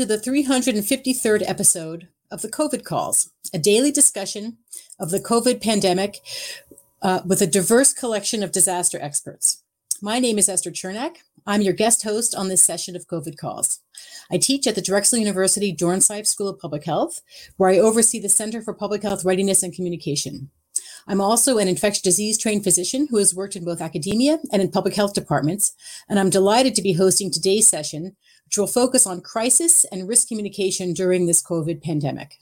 to the 353rd episode of the COVID Calls, a daily discussion of the COVID pandemic uh, with a diverse collection of disaster experts. My name is Esther Chernak. I'm your guest host on this session of COVID Calls. I teach at the Drexel University Dornsife School of Public Health, where I oversee the Center for Public Health Readiness and Communication. I'm also an infectious disease trained physician who has worked in both academia and in public health departments, and I'm delighted to be hosting today's session, which will focus on crisis and risk communication during this COVID pandemic.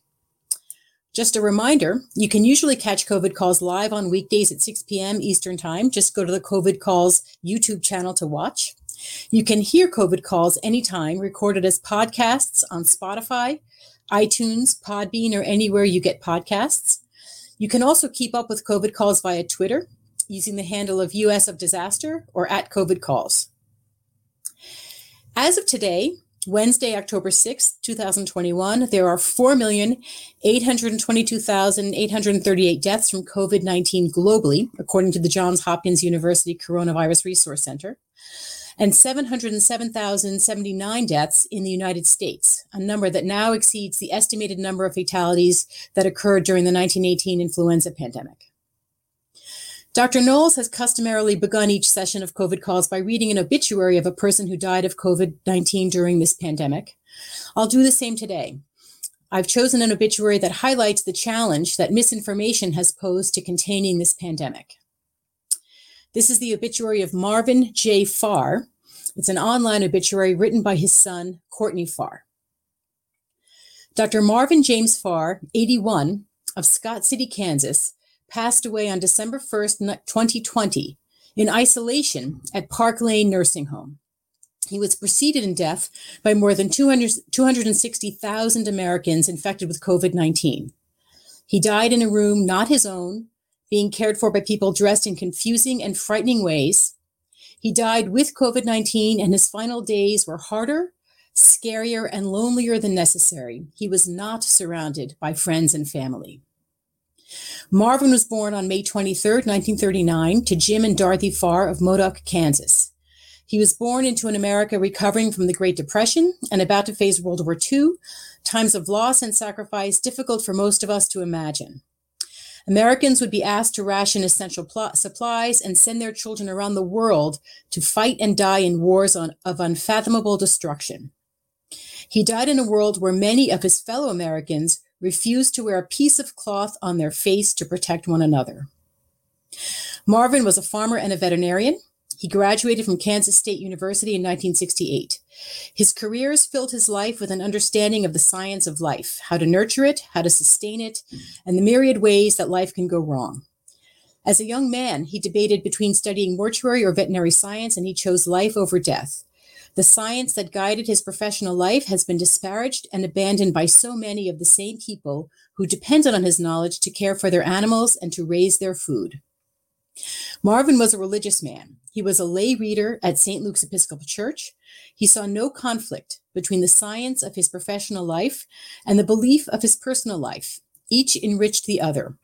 Just a reminder, you can usually catch COVID calls live on weekdays at 6 p.m. Eastern Time. Just go to the COVID calls YouTube channel to watch. You can hear COVID calls anytime, recorded as podcasts on Spotify, iTunes, Podbean, or anywhere you get podcasts. You can also keep up with COVID calls via Twitter using the handle of US of Disaster or at COVID calls. As of today, Wednesday, October 6th, 2021, there are 4,822,838 deaths from COVID 19 globally, according to the Johns Hopkins University Coronavirus Resource Center and 707,079 deaths in the United States, a number that now exceeds the estimated number of fatalities that occurred during the 1918 influenza pandemic. Dr. Knowles has customarily begun each session of COVID calls by reading an obituary of a person who died of COVID 19 during this pandemic. I'll do the same today. I've chosen an obituary that highlights the challenge that misinformation has posed to containing this pandemic. This is the obituary of Marvin J. Farr. It's an online obituary written by his son, Courtney Farr. Dr. Marvin James Farr, 81, of Scott City, Kansas, passed away on December 1st, 2020, in isolation at Park Lane Nursing Home. He was preceded in death by more than 200, 260,000 Americans infected with COVID 19. He died in a room not his own, being cared for by people dressed in confusing and frightening ways. He died with COVID 19, and his final days were harder, scarier, and lonelier than necessary. He was not surrounded by friends and family. Marvin was born on May 23, 1939, to Jim and Dorothy Farr of Modoc, Kansas. He was born into an America recovering from the Great Depression and about to face World War II, times of loss and sacrifice difficult for most of us to imagine. Americans would be asked to ration essential pl- supplies and send their children around the world to fight and die in wars on, of unfathomable destruction. He died in a world where many of his fellow Americans refused to wear a piece of cloth on their face to protect one another. Marvin was a farmer and a veterinarian. He graduated from Kansas State University in 1968. His careers filled his life with an understanding of the science of life, how to nurture it, how to sustain it, and the myriad ways that life can go wrong. As a young man, he debated between studying mortuary or veterinary science, and he chose life over death. The science that guided his professional life has been disparaged and abandoned by so many of the same people who depended on his knowledge to care for their animals and to raise their food. Marvin was a religious man. He was a lay reader at St. Luke's Episcopal Church. He saw no conflict between the science of his professional life and the belief of his personal life. Each enriched the other.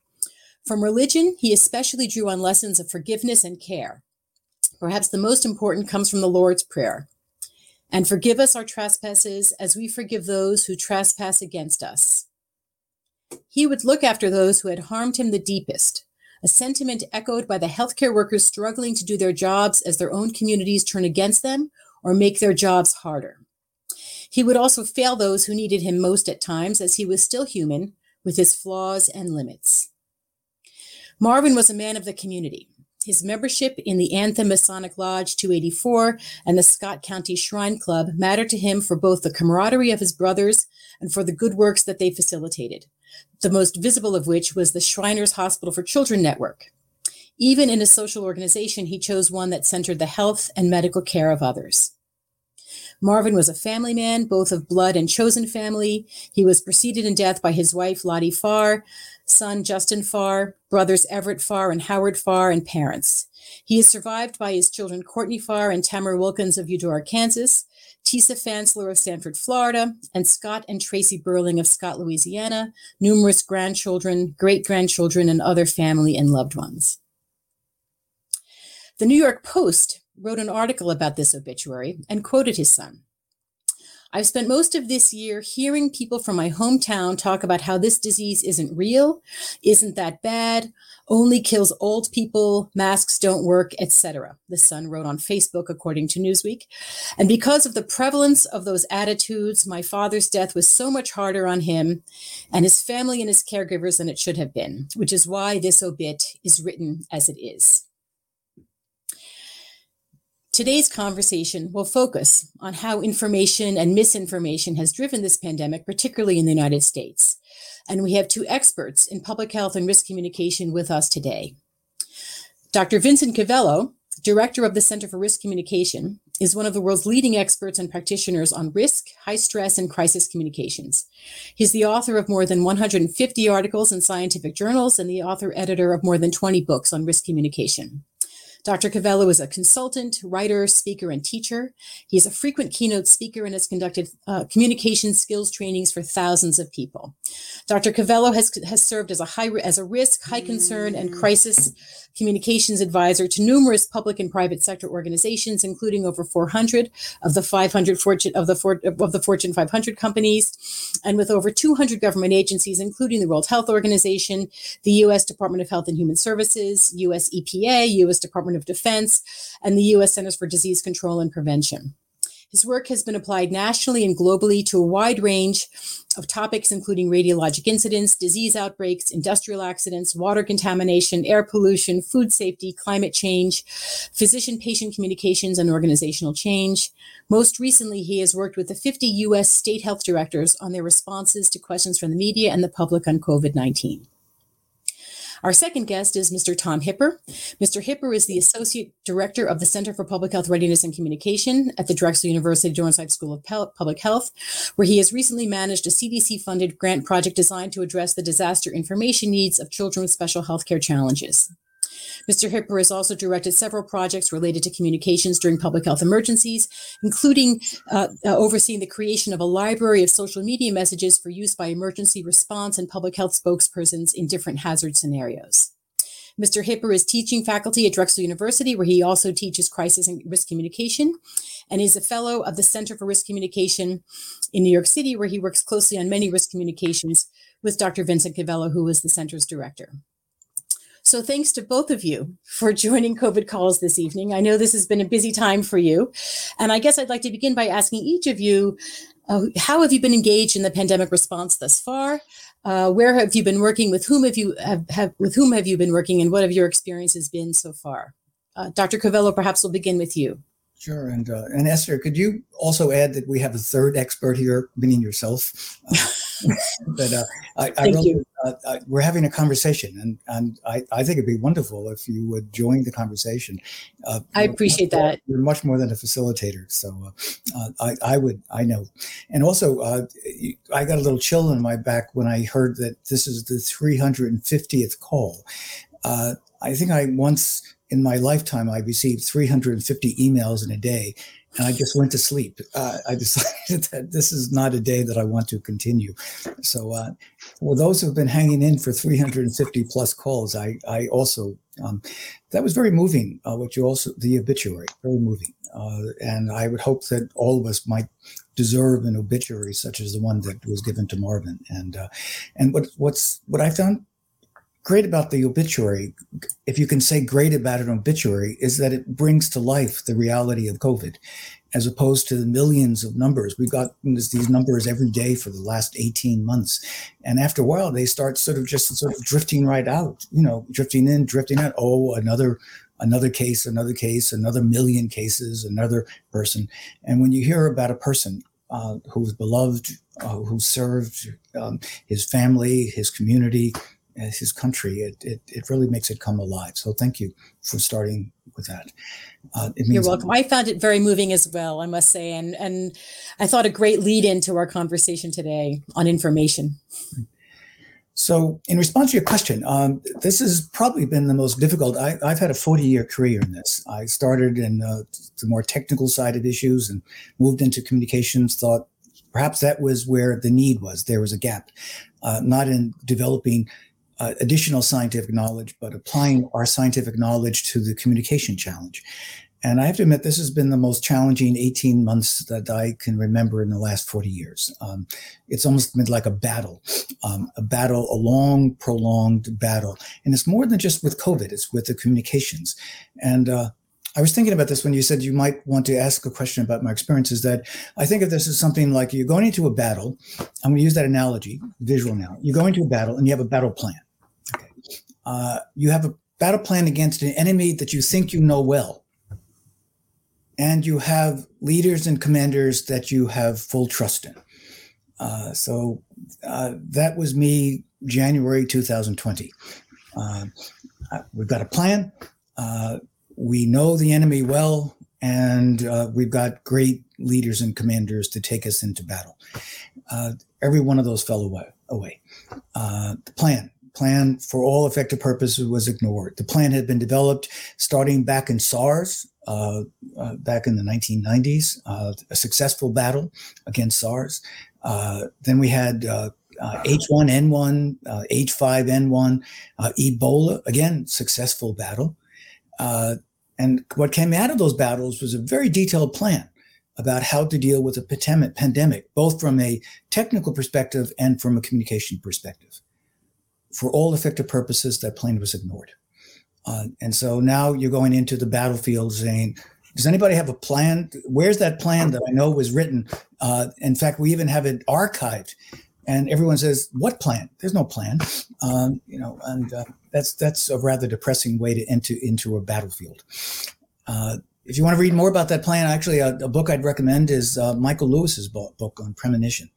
From religion, he especially drew on lessons of forgiveness and care. Perhaps the most important comes from the Lord's Prayer. And forgive us our trespasses as we forgive those who trespass against us. He would look after those who had harmed him the deepest, a sentiment echoed by the healthcare workers struggling to do their jobs as their own communities turn against them or make their jobs harder. He would also fail those who needed him most at times, as he was still human with his flaws and limits. Marvin was a man of the community. His membership in the Anthem Masonic Lodge 284 and the Scott County Shrine Club mattered to him for both the camaraderie of his brothers and for the good works that they facilitated the most visible of which was the Shriners Hospital for Children Network. Even in a social organization, he chose one that centered the health and medical care of others. Marvin was a family man, both of blood and chosen family. He was preceded in death by his wife, Lottie Farr, son, Justin Farr, brothers Everett Farr and Howard Farr, and parents. He is survived by his children, Courtney Farr and Tamara Wilkins of Eudora, Kansas, Tisa Fansler of Sanford, Florida, and Scott and Tracy Burling of Scott, Louisiana, numerous grandchildren, great grandchildren, and other family and loved ones. The New York Post wrote an article about this obituary and quoted his son. I've spent most of this year hearing people from my hometown talk about how this disease isn't real, isn't that bad, only kills old people, masks don't work, etc. The Sun wrote on Facebook, according to Newsweek. And because of the prevalence of those attitudes, my father's death was so much harder on him and his family and his caregivers than it should have been, which is why this obit is written as it is. Today's conversation will focus on how information and misinformation has driven this pandemic, particularly in the United States. And we have two experts in public health and risk communication with us today. Dr. Vincent Covello, director of the Center for Risk Communication, is one of the world's leading experts and practitioners on risk, high stress, and crisis communications. He's the author of more than 150 articles in scientific journals and the author editor of more than 20 books on risk communication. Dr. Covello is a consultant, writer, speaker, and teacher. He is a frequent keynote speaker and has conducted uh, communication skills trainings for thousands of people. Dr. Covello has, has served as a high as a risk, high concern, and crisis communications advisor to numerous public and private sector organizations, including over 400 of the 500 Fortune of the for, of the Fortune 500 companies, and with over 200 government agencies, including the World Health Organization, the U.S. Department of Health and Human Services, U.S. EPA, U.S. Department of Defense, and the U.S. Centers for Disease Control and Prevention. His work has been applied nationally and globally to a wide range of topics, including radiologic incidents, disease outbreaks, industrial accidents, water contamination, air pollution, food safety, climate change, physician patient communications, and organizational change. Most recently, he has worked with the 50 US state health directors on their responses to questions from the media and the public on COVID 19. Our second guest is Mr. Tom Hipper. Mr. Hipper is the Associate Director of the Center for Public Health Readiness and Communication at the Drexel University Dornsife School of Public Health, where he has recently managed a CDC funded grant project designed to address the disaster information needs of children with special healthcare challenges. Mr. Hipper has also directed several projects related to communications during public health emergencies, including uh, uh, overseeing the creation of a library of social media messages for use by emergency response and public health spokespersons in different hazard scenarios. Mr. Hipper is teaching faculty at Drexel University, where he also teaches crisis and risk communication, and is a fellow of the Center for Risk Communication in New York City, where he works closely on many risk communications with Dr. Vincent Covello, who is the center's director. So thanks to both of you for joining COVID calls this evening. I know this has been a busy time for you. And I guess I'd like to begin by asking each of you, uh, how have you been engaged in the pandemic response thus far? Uh, where have you been working? With whom have you have, have with whom have you been working, and what have your experiences been so far? Uh, Dr. Covello, perhaps we'll begin with you. Sure, and uh, and Esther, could you also add that we have a third expert here, meaning yourself? but uh, I, I really, uh, I, we're having a conversation, and and I, I think it'd be wonderful if you would join the conversation. Uh, I appreciate that. You're much more than a facilitator, so uh, I I would I know, and also uh, I got a little chill in my back when I heard that this is the 350th call. I think I once in my lifetime I received 350 emails in a day and I just went to sleep. Uh, I decided that this is not a day that I want to continue. So, uh, for those who've been hanging in for 350 plus calls, I, I also, um, that was very moving. Uh, what you also, the obituary, very moving. Uh, and I would hope that all of us might deserve an obituary such as the one that was given to Marvin. And, uh, and what, what's, what I found great about the obituary, if you can say great about an obituary, is that it brings to life the reality of COVID, as opposed to the millions of numbers. We've got these numbers every day for the last 18 months. And after a while, they start sort of just sort of drifting right out, you know, drifting in, drifting out. Oh, another another case, another case, another million cases, another person. And when you hear about a person uh, who's beloved, uh, who served um, his family, his community, his country, it, it, it really makes it come alive. So thank you for starting with that. Uh, You're welcome. I found it very moving as well, I must say, and and I thought a great lead into our conversation today on information. So, in response to your question, um, this has probably been the most difficult. I, have had a 40 year career in this. I started in uh, the more technical side of issues and moved into communications, thought perhaps that was where the need was. There was a gap, uh, not in developing uh, additional scientific knowledge, but applying our scientific knowledge to the communication challenge. and I have to admit, this has been the most challenging 18 months that I can remember in the last 40 years. Um, it's almost been like a battle, um, a battle, a long, prolonged battle. And it's more than just with COVID, it's with the communications. And uh, I was thinking about this when you said you might want to ask a question about my experiences. That I think of this as something like you're going into a battle. I'm going to use that analogy, visual now. You go into a battle and you have a battle plan. Uh, you have a battle plan against an enemy that you think you know well and you have leaders and commanders that you have full trust in. Uh, so uh, that was me, January 2020. Uh, we've got a plan. Uh, we know the enemy well, and uh, we've got great leaders and commanders to take us into battle. Uh, every one of those fell away. away. the plan plan for all effective purposes was ignored. The plan had been developed starting back in SARS uh, uh, back in the 1990s, uh, a successful battle against SARS. then we had H1N1, H5N1, Ebola, again, successful battle. and what came out of those battles was a very detailed plan about how to deal with a pandemic, both from a technical perspective and from a communication perspective. For all effective purposes, that plan was ignored. Uh, and so now you're going into the battlefield saying, does anybody have a plan? Where's that plan that I know was written? Uh, in fact, we even have it archived. And everyone says, "What plan?" There's no plan, um, you know, and uh, that's that's a rather depressing way to enter into a battlefield. Uh, if you want to read more about that plan, actually, a, a book I'd recommend is uh, Michael Lewis's book, book on premonition.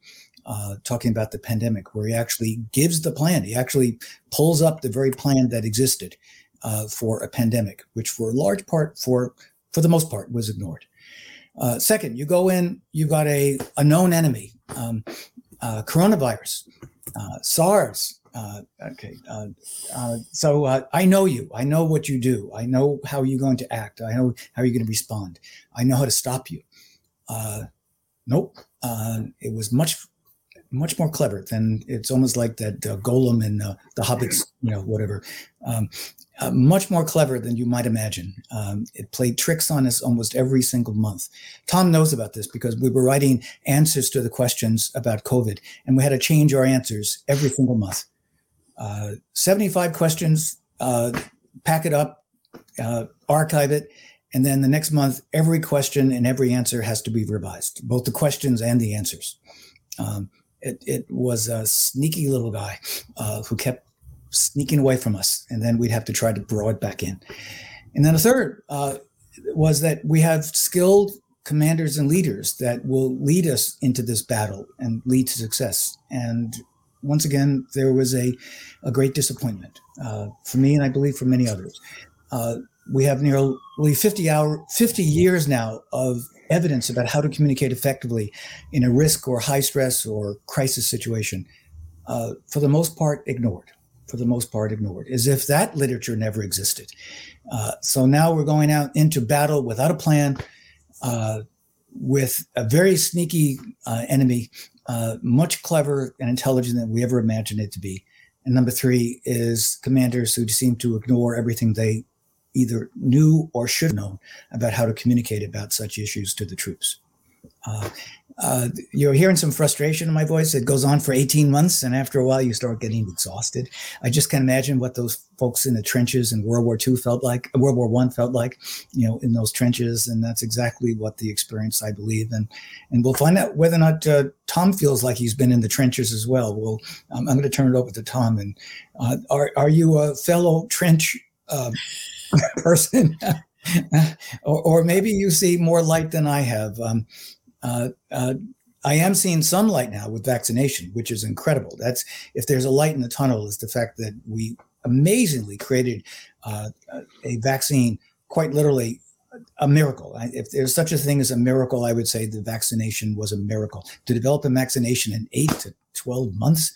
Uh, talking about the pandemic, where he actually gives the plan. He actually pulls up the very plan that existed uh, for a pandemic, which for a large part, for for the most part, was ignored. Uh, second, you go in, you've got a, a known enemy, um, uh, coronavirus, uh, SARS. Uh, okay, so I know you. I know what you do. I know how you're going to act. I know how you're going to respond. I know how to stop you. nope. it was much much more clever than it's almost like that uh, Gollum in uh, the Hobbits, you know, whatever. Um, uh, much more clever than you might imagine. Um, it played tricks on us almost every single month. Tom knows about this because we were writing answers to the questions about COVID, and we had to change our answers every single month. Uh, 75 questions, uh, pack it up, uh, archive it, and then the next month, every question and every answer has to be revised, both the questions and the answers. Um, it, it was a sneaky little guy uh, who kept sneaking away from us, and then we'd have to try to draw it back in. And then a third uh, was that we have skilled commanders and leaders that will lead us into this battle and lead to success. And once again, there was a, a great disappointment uh, for me, and I believe for many others. Uh, we have nearly 50 hour 50 years now of evidence about how to communicate effectively in a risk or high stress or crisis situation uh, for the most part ignored for the most part ignored as if that literature never existed. Uh, so now we're going out into battle without a plan uh, with a very sneaky uh, enemy uh, much clever and intelligent than we ever imagined it to be. And number three is commanders who seem to ignore everything they either knew or should have known about how to communicate about such issues to the troops. Uh, uh, you're hearing some frustration in my voice. It goes on for 18 months, and after a while, you start getting exhausted. I just can't imagine what those folks in the trenches in World War II felt like, World War One felt like, you know, in those trenches, and that's exactly what the experience I believe. And and we'll find out whether or not uh, Tom feels like he's been in the trenches as well. Well, um, I'm going to turn it over to Tom. And uh, are are you a fellow trench? Person, or, or, maybe you see more light than I have. Um, uh, uh, I am seeing some light now with vaccination, which is incredible. That's if there's a light in the tunnel, is the fact that we amazingly created uh, a vaccine, quite literally a miracle. If there's such a thing as a miracle, I would say the vaccination was a miracle. To develop a vaccination in eight to 12 months,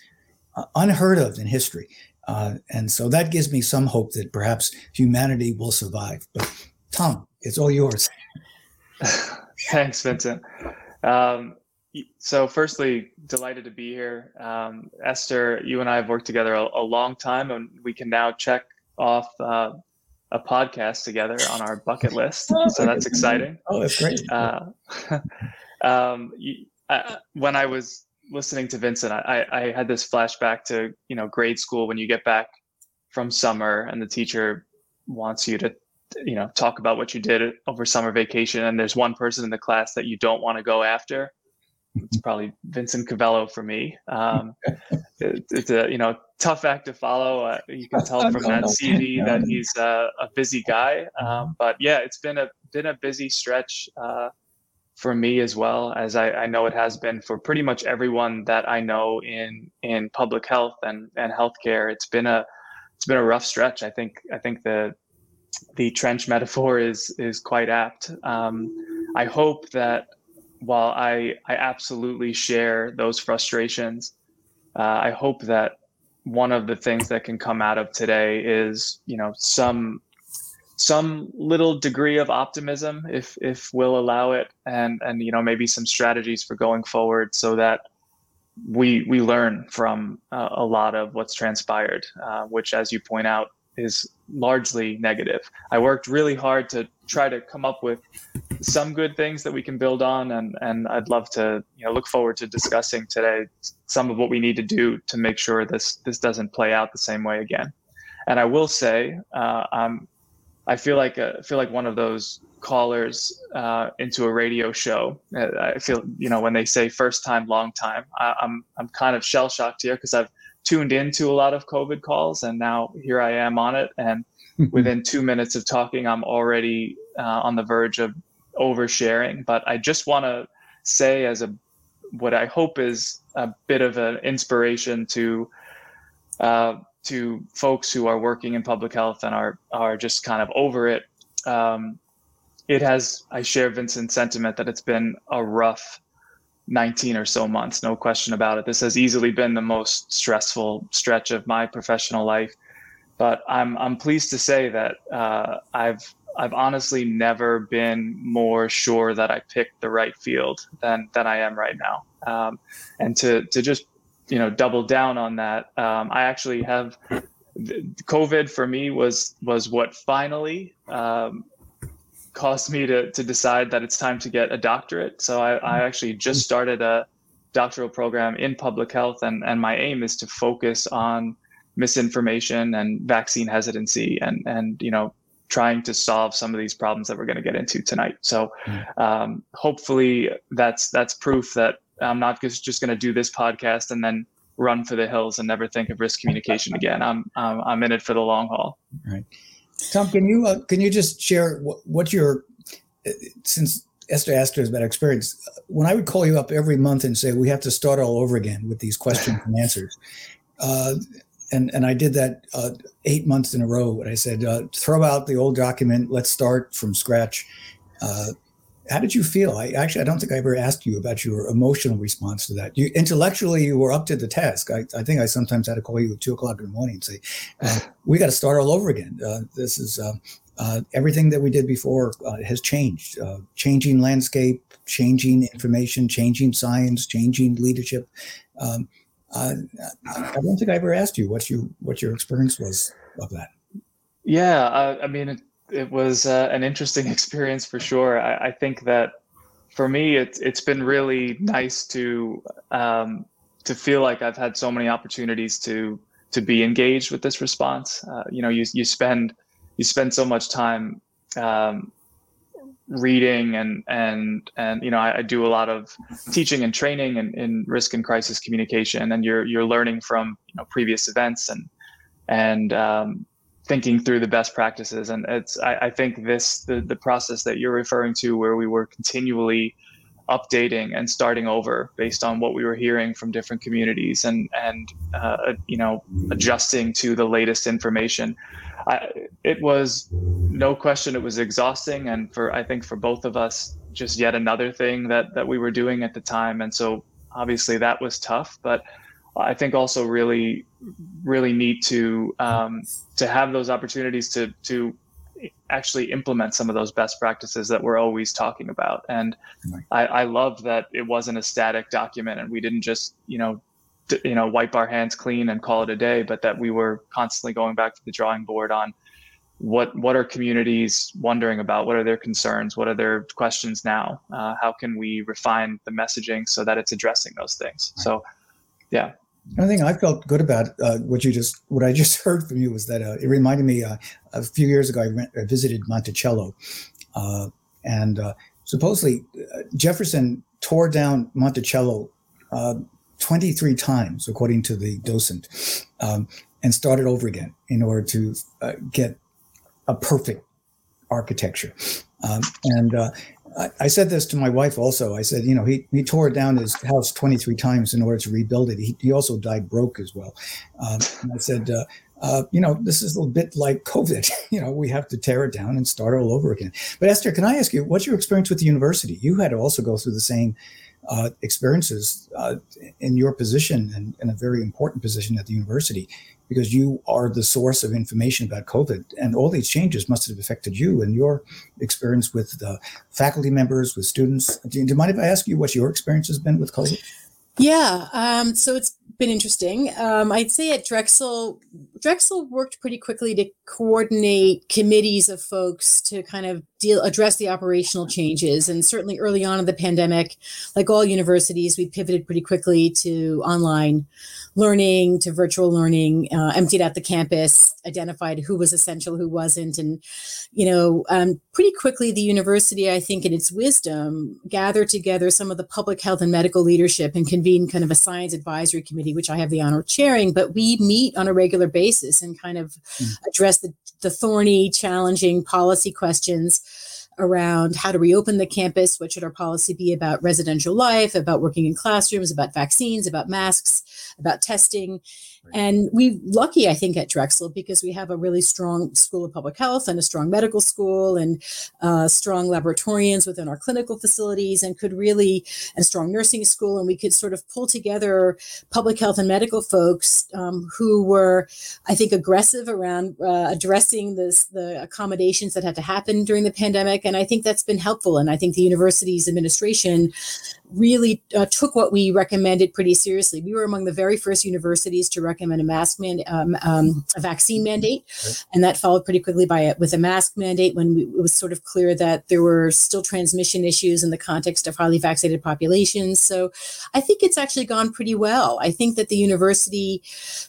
uh, unheard of in history. Uh, and so that gives me some hope that perhaps humanity will survive. But Tom, it's all yours. Thanks, Vincent. Um, so, firstly, delighted to be here. Um, Esther, you and I have worked together a, a, long time, and we can now check off uh, a podcast together on our bucket list. So that's exciting. Oh, that's great. Uh, um, I, when I was listening to Vincent, I, I had this flashback to you know grade school when you get back from summer and the teacher wants you to you know talk about what you did over summer vacation and there's one person in the class that you don't want to go after. It's probably vincent covello for me. Um, it, it's a you know tough act to follow. Uh, you can tell from that cv that he's uh, a busy guy. Um, but yeah it's been a been a busy stretch. Uh, for me as well as I, I, know it has been for pretty much everyone that I know in in public health and and healthcare. It's been a it's been a rough stretch. I think I think the the trench metaphor is is quite apt. Um, I hope that while I I absolutely share those frustrations, uh, I hope that one of the things that can come out of today is you know some some little degree of optimism if if we'll allow it and and you know maybe some strategies for going forward so that we we learn from uh, a lot of what's transpired uh, which as you point out is largely negative. I worked really hard to try to come up with some good things that we can build on, and and I'd love to you know look forward to discussing today some of what we need to do to make sure this this doesn't play out the same way again. And I will say, uh, I'm I feel like I feel like one of those callers uh, into a radio show. Uh, I feel you know when they say first time, long time. I, I'm I'm kind of shell shocked here because I've tuned into a lot of COVID calls, and now here I am on it. And within two minutes of talking, I'm already uh, on the verge of oversharing. But I just want to say, as a what I hope is a bit of an inspiration to uh, to folks who are working in public health and are are just kind of over it. Um, it has. I share Vincent's sentiment that it's been a rough 19 or so months, no question about it. This has easily been the most stressful stretch of my professional life, but I'm I'm pleased to say that uh, I've I've honestly never been more sure that I picked the right field than than I am right now. Um, and to to just you know double down on that, um, I actually have COVID for me was was what finally um, caused me to to decide that it's time to get a doctorate. So I, I actually just started a doctoral program in public health, and and my aim is to focus on misinformation and vaccine hesitancy, and and you know trying to solve some of these problems that we're going to get into tonight. So mm. um, hopefully that's that's proof that I'm not just, just going to do this podcast and then run for the hills and never think of risk communication again. I'm I'm, I'm in it for the long haul. Right. Tom, can you uh, can you just share what, what your uh, since Esther asked us about experience when I would call you up every month and say we have to start all over again with these questions and answers, uh, and and I did that uh, eight months in a row. And I said uh, throw out the old document, let's start from scratch. How did you feel? I actually I don't think I ever asked you about your emotional response to that. You intellectually you were up to the task. I, I think I sometimes had to call you at two o'clock in the morning and say, uh, "We got to start all over again. Uh, this is uh, uh everything that we did before uh, has changed. Uh, changing landscape, changing information, changing science, changing leadership." Um, I don't think I ever asked you what you what your experience was of that. Yeah, I mean it was uh, an interesting experience for sure. I, I, think that for me, it's it's been really nice to um, to feel like I've had so many opportunities to to be engaged with this response. Uh, you know, you you spend you spend so much time um, reading and and and you know I, I, do a lot of teaching and training in, in risk and crisis communication, and you're you're learning from you know previous events and and um, thinking through the best practices. And it's I, I think this the the process that you're referring to, where we were continually updating and starting over based on what we were hearing from different communities and and uh, you know adjusting to the latest information. I, it was no question it was exhausting and for I think for both of us just yet another thing that that we were doing at the time and so obviously that was tough but I think also really, really neat to um, to have those opportunities to to actually implement some of those best practices that we're always talking about. And I, I love that it wasn't a static document, and we didn't just you know d- you know wipe our hands clean and call it a day, but that we were constantly going back to the drawing board on what what are communities wondering about? What are their concerns? What are their questions now? Uh, how can we refine the messaging so that it's addressing those things? Right. So, yeah. Another thing I felt good about uh, what you just what I just heard from you was that uh, it reminded me uh, a few years ago I, went, I visited Monticello, uh, and uh, supposedly Jefferson tore down Monticello 23 times, according to the docent, um, and started over again in order to get a perfect architecture. Um, and uh, I, said this to my wife also. I said, you know, he, he tore down his house 23 times in order to rebuild it. He, he also died broke as well. Um, I said, uh, uh, you know, this is a little bit like COVID. you know, we have to tear it down and start all over again. But Esther, can I ask you, what's your experience with the university? You had to also go through the same uh, experiences uh, in your position and in a very important position at the university because you are the source of information about COVID. And all these changes must have affected you and your experience with the faculty members, with students. Do you, do you mind if I ask you what your experience has been with COVID? Yeah, um, so it's been interesting. Um, I'd say at Drexel, Drexel worked pretty quickly to coordinate committees of folks to kind of deal address the operational changes. And certainly early on in the pandemic, like all universities, we pivoted pretty quickly to online learning, to virtual learning, uh, emptied out the campus, identified who was essential, who wasn't, and you know, um, pretty quickly the university, I think, in its wisdom, gathered together some of the public health and medical leadership and convened kind of a science advisory committee, which I have the honor of chairing. But we meet on a regular basis and kind of mm. address the, the thorny, challenging policy questions around how to reopen the campus. What should our policy be about residential life, about working in classrooms, about vaccines, about masks, about testing? And we're lucky, I think, at Drexel because we have a really strong school of public health and a strong medical school and uh, strong laboratorians within our clinical facilities and could really, and strong nursing school. And we could sort of pull together public health and medical folks um, who were, I think, aggressive around uh, addressing this, the accommodations that had to happen during the pandemic. And I think that's been helpful. And I think the university's administration really uh, took what we recommended pretty seriously. We were among the very first universities to recommend a mask man, um, um, a vaccine mandate, and that followed pretty quickly by it with a mask mandate when we, it was sort of clear that there were still transmission issues in the context of highly vaccinated populations. So I think it's actually gone pretty well. I think that the university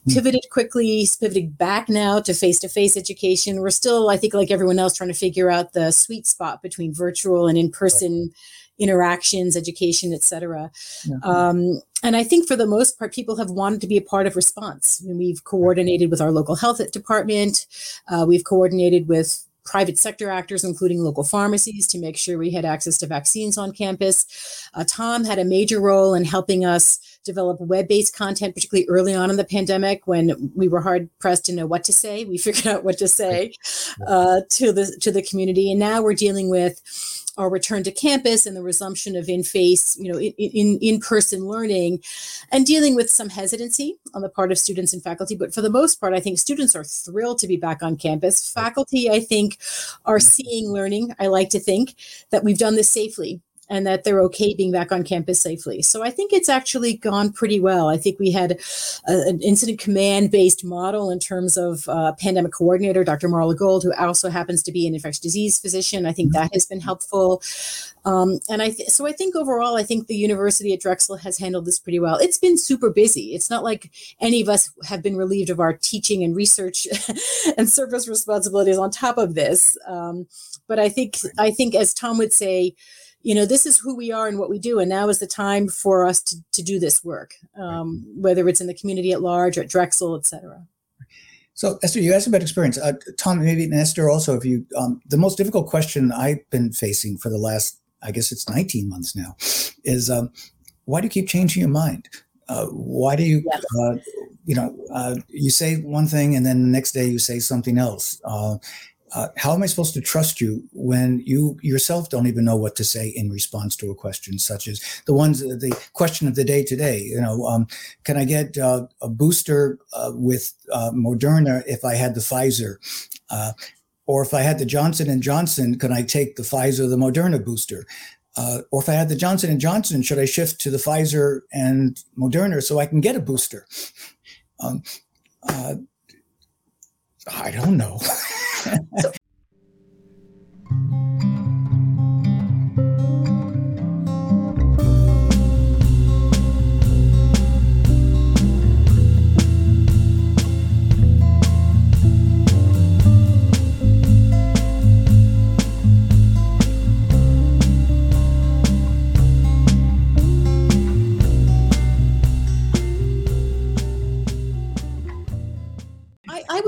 hmm. pivoted quickly, pivoted back now to face-to-face education. We're still, I think, like everyone else, trying to figure out the sweet spot between virtual and in-person. Right interactions, education, etc. Mm-hmm. Um, and I think for the most part, people have wanted to be a part of response. I mean, we've coordinated with our local health department. Uh, we've coordinated with private sector actors, including local pharmacies, to make sure we had access to vaccines on campus. Uh, Tom had a major role in helping us develop web-based content, particularly early on in the pandemic when we were hard pressed to know what to say. We figured out what to say uh, to the to the community, and now we're dealing with our return to campus and the resumption of in-face, you know, in, in, in-person learning and dealing with some hesitancy on the part of students and faculty. But for the most part, I think students are thrilled to be back on campus. Faculty, I think, are seeing learning. I like to think that we've done this safely and that they're okay being back on campus safely. So I think it's actually gone pretty well. I think we had a, an incident command based model in terms of uh, pandemic coordinator, Dr. Marla Gold, who also happens to be an infectious disease physician. I think that has been helpful. Um, and I th- so I think overall, I think the university at Drexel has handled this pretty well. It's been super busy. It's not like any of us have been relieved of our teaching and research and service responsibilities on top of this. Um, but I think I think as Tom would say, you know this is who we are and what we do and now is the time for us to, to do this work um, whether it's in the community at large or at drexel et cetera. So esther you asked about experience. Uh, tom maybe and esther also if you um, the most difficult question i've been facing for the last i guess it's 19 months now is um, why do you keep changing your mind? Uh, why do you uh, you know uh, you say one thing and then the next day you say something else uh, uh, how am I supposed to trust you when you yourself don't even know what to say in response to a question such as the ones the question of the day today? You know, um, can I get uh, a booster uh, with uh, Moderna if I had the Pfizer? Uh, or if I had the Johnson and Johnson, can I take the Pfizer, the Moderna booster? Uh, or if I had the Johnson and Johnson, should I shift to the Pfizer and Moderna so I can get a booster? Um, I don't know. so,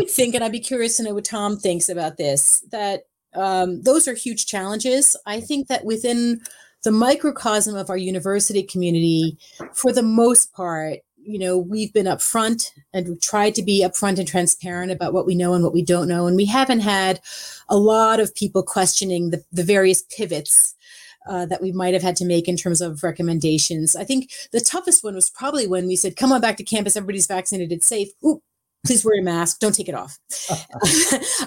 think, and I'd be curious to know what Tom thinks about this, that um, those are huge challenges. I think that within the microcosm of our university community, for the most part, you know, we've been upfront and tried to be upfront and transparent about what we know and what we don't know. And we haven't had a lot of people questioning the, the various pivots uh, that we might have had to make in terms of recommendations. I think the toughest one was probably when we said, come on back to campus, everybody's vaccinated, it's safe. Oop, please wear a mask. Don't take it off.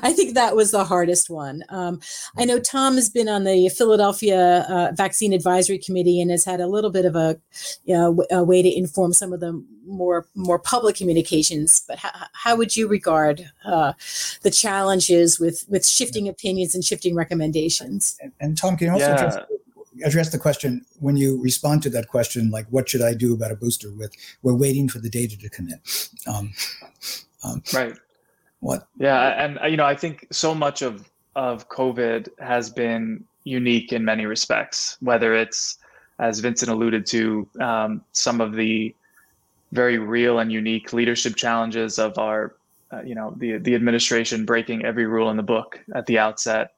I think that was the hardest one. Um, i know tom has been on the philadelphia uh, vaccine advisory committee and has had a little bit of a, you know, a way to inform some of the more more public communications but how, how would you regard uh, the challenges with with shifting opinions and shifting recommendations? And, and tom can you also yeah. address, address the question when you respond to that question like what should i do about a booster with we're waiting for the data to come in. Um, um, right. What? Yeah, and uh, you know, I think so much of of COVID has been unique in many respects. Whether it's, as Vincent alluded to, um, some of the very real and unique leadership challenges of our, uh, you know, the the administration breaking every rule in the book at the outset,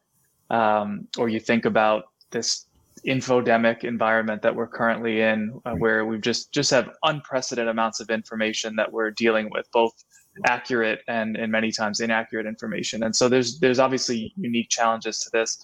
um, or you think about this infodemic environment that we're currently in, uh, where we've just just have unprecedented amounts of information that we're dealing with, both accurate and and many times inaccurate information. And so there's there's obviously unique challenges to this.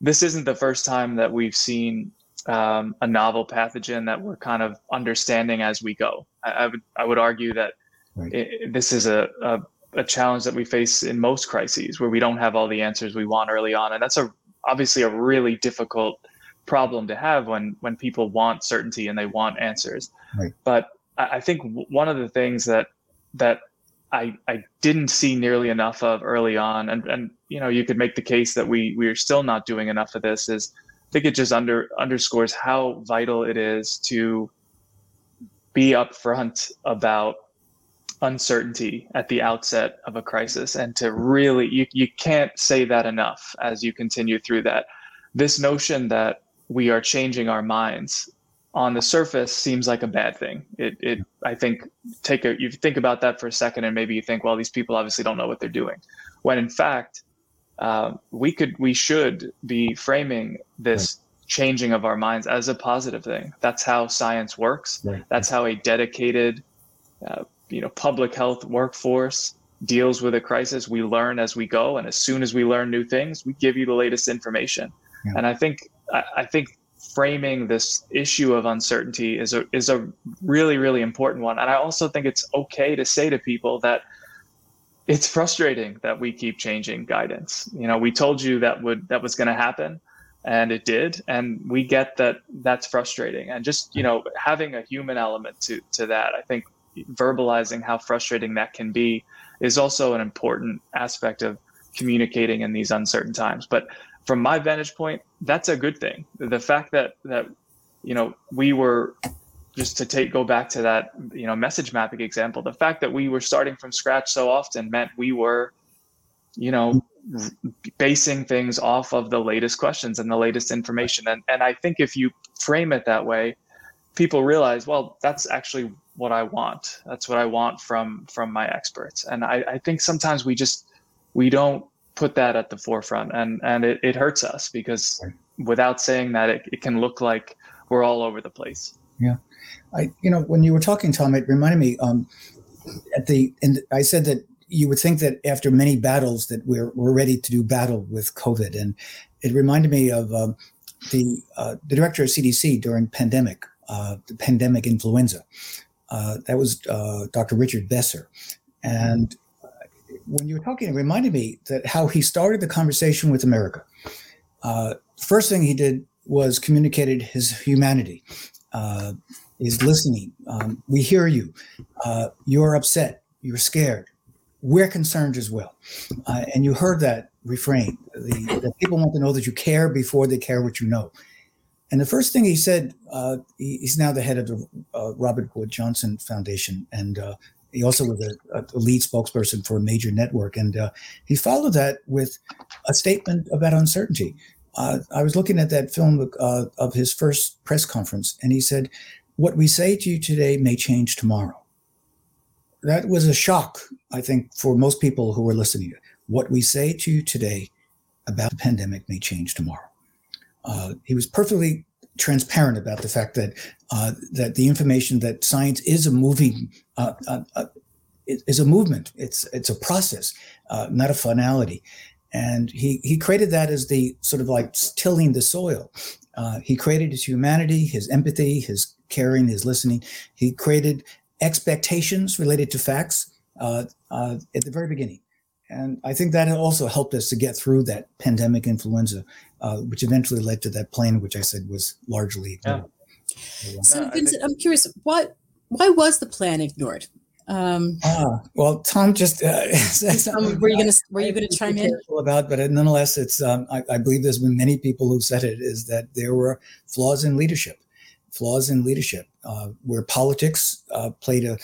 This isn't the first time that we've seen um, a novel pathogen that we're kind of understanding as we go. I, I would I would argue that right. it, this is a, a a challenge that we face in most crises where we don't have all the answers we want early on, and that's a obviously a really difficult problem to have when when people want certainty and they want answers. Right. But I, I think one of the things that that I, I didn't see nearly enough of early on. And, and, you know, you could make the case that we, we are still not doing enough of this is I think it just under underscores how vital it is to be upfront about uncertainty at the outset of a crisis and to really, you, you can't say that enough as you continue through that. This notion that we are changing our minds on the surface seems like a bad thing. It, it, I think, take a, you think about that for a second, and maybe you think, well, these people obviously don't know what they're doing, when in fact, uh, we could, we should be framing this right. changing of our minds as a positive thing. That's how science works. Right. That's how a dedicated, uh, you know, public health workforce deals with a crisis. We learn as we go, and as soon as we learn new things, we give you the latest information. Yeah. And I think, I, I think framing this issue of uncertainty is a is a really really important one. And i also think it's okay to say to people that it's frustrating that we keep changing guidance. You know we told you that would that was going to happen and it did and we get that that's frustrating. And just you know having a human element to to that i think verbalizing how frustrating that can be is also an important aspect of communicating in these uncertain times. But from my vantage point, that's a good thing. The fact that that you know we were just to take go back to that you know message mapping example, the fact that we were starting from scratch so often meant we were, you know, basing things off of the latest questions and the latest information. And and I think if you frame it that way, people realize, well, that's actually what I want. That's what I want from from my experts. And I, I think sometimes we just we don't put that at the forefront and and it, it hurts us because right. without saying that it, it can look like we're all over the place. Yeah. I you know when you were talking tom it reminded me um at the and i said that you would think that after many battles that we're we're ready to do battle with covid. And it reminded me of um, the uh, the director of cdc during pandemic uh, the pandemic influenza. Uh, that was uh, dr richard besser. And when you were talking, it reminded me that how he started the conversation with America. Uh, first thing he did was communicated his humanity, uh, his listening. Um, we hear you. Uh, you're upset. You're scared. We're concerned as well. Uh, and you heard that refrain. The, the, people want to know that you care before they care what you know. And the first thing he said, uh, he, he's now the head of the uh, Robert Wood Johnson Foundation, and uh, he also was a, a, lead spokesperson for a major network. And uh, he followed that with a statement about uncertainty. Uh, I was looking at that film uh, of his first press conference, and he said, "What we say to you today may change tomorrow." That was a shock, I think, for most people who were listening. What we say to you today about the pandemic may change tomorrow. Uh, he was perfectly transparent about the fact that uh, that the information that science is a moving uh, uh, uh is a movement. It's it's a process, uh, not a finality. And he he created that as the sort of like tilling the soil. he created his humanity, his empathy, his caring, his listening. He created expectations related to facts at the very beginning. And I think that also helped us to get through that pandemic influenza, uh, which eventually led to that plan, which I said was largely ignored. Yeah. So, Vincent, I'm curious, what why was the plan ignored? Um, ah, well, Tom just uh, um, were you going to were you going to chime in about? But nonetheless, it's um, I, I, believe there's been many people who said it is that there were flaws in leadership, flaws in leadership, uh, where politics uh, played a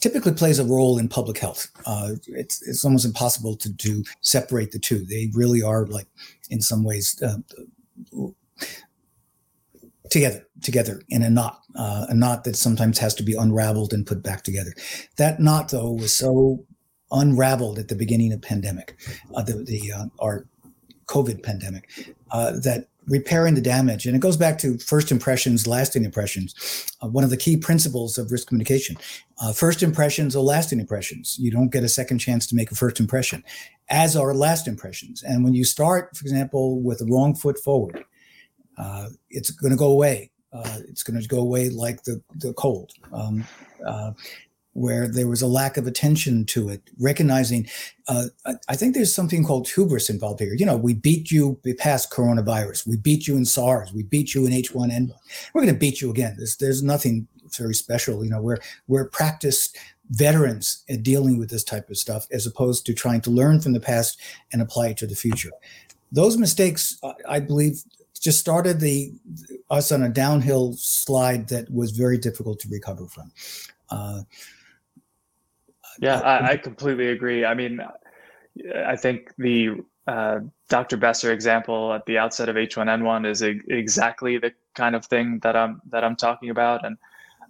typically plays a role in public health. Uh, it's it's almost impossible to do separate the two. They really are like in some ways uh, together together in a knot, uh, a knot that sometimes has to be unraveled and put back together. That knot though was so unraveled at the beginning of pandemic, uh, the the uh, our COVID pandemic, uh, that repairing the damage. And it goes back to first impressions, lasting impressions. Uh, one of the key principles of risk communication. Uh, first impressions are lasting impressions. You don't get a second chance to make a first impression, as are last impressions. And when you start, for example, with the wrong foot forward, uh, it's going to go away. Uh, it's going to go away like the, the cold. Um, uh, where there was a lack of attention to it, recognizing. Uh, I think there's something called hubris involved here. You know, we beat you past coronavirus. We beat you in SARS. We beat you in H1N1. We're going to beat you again. There's, there's nothing very special. You know, we're we're practiced veterans at dealing with this type of stuff, as opposed to trying to learn from the past and apply it to the future. Those mistakes, I believe, just started the us on a downhill slide that was very difficult to recover from. Uh, yeah, I, I completely agree. I mean, I think the uh, Dr. Besser example at the outset of H1N1 is a, exactly the kind of thing that I'm that I'm talking about, and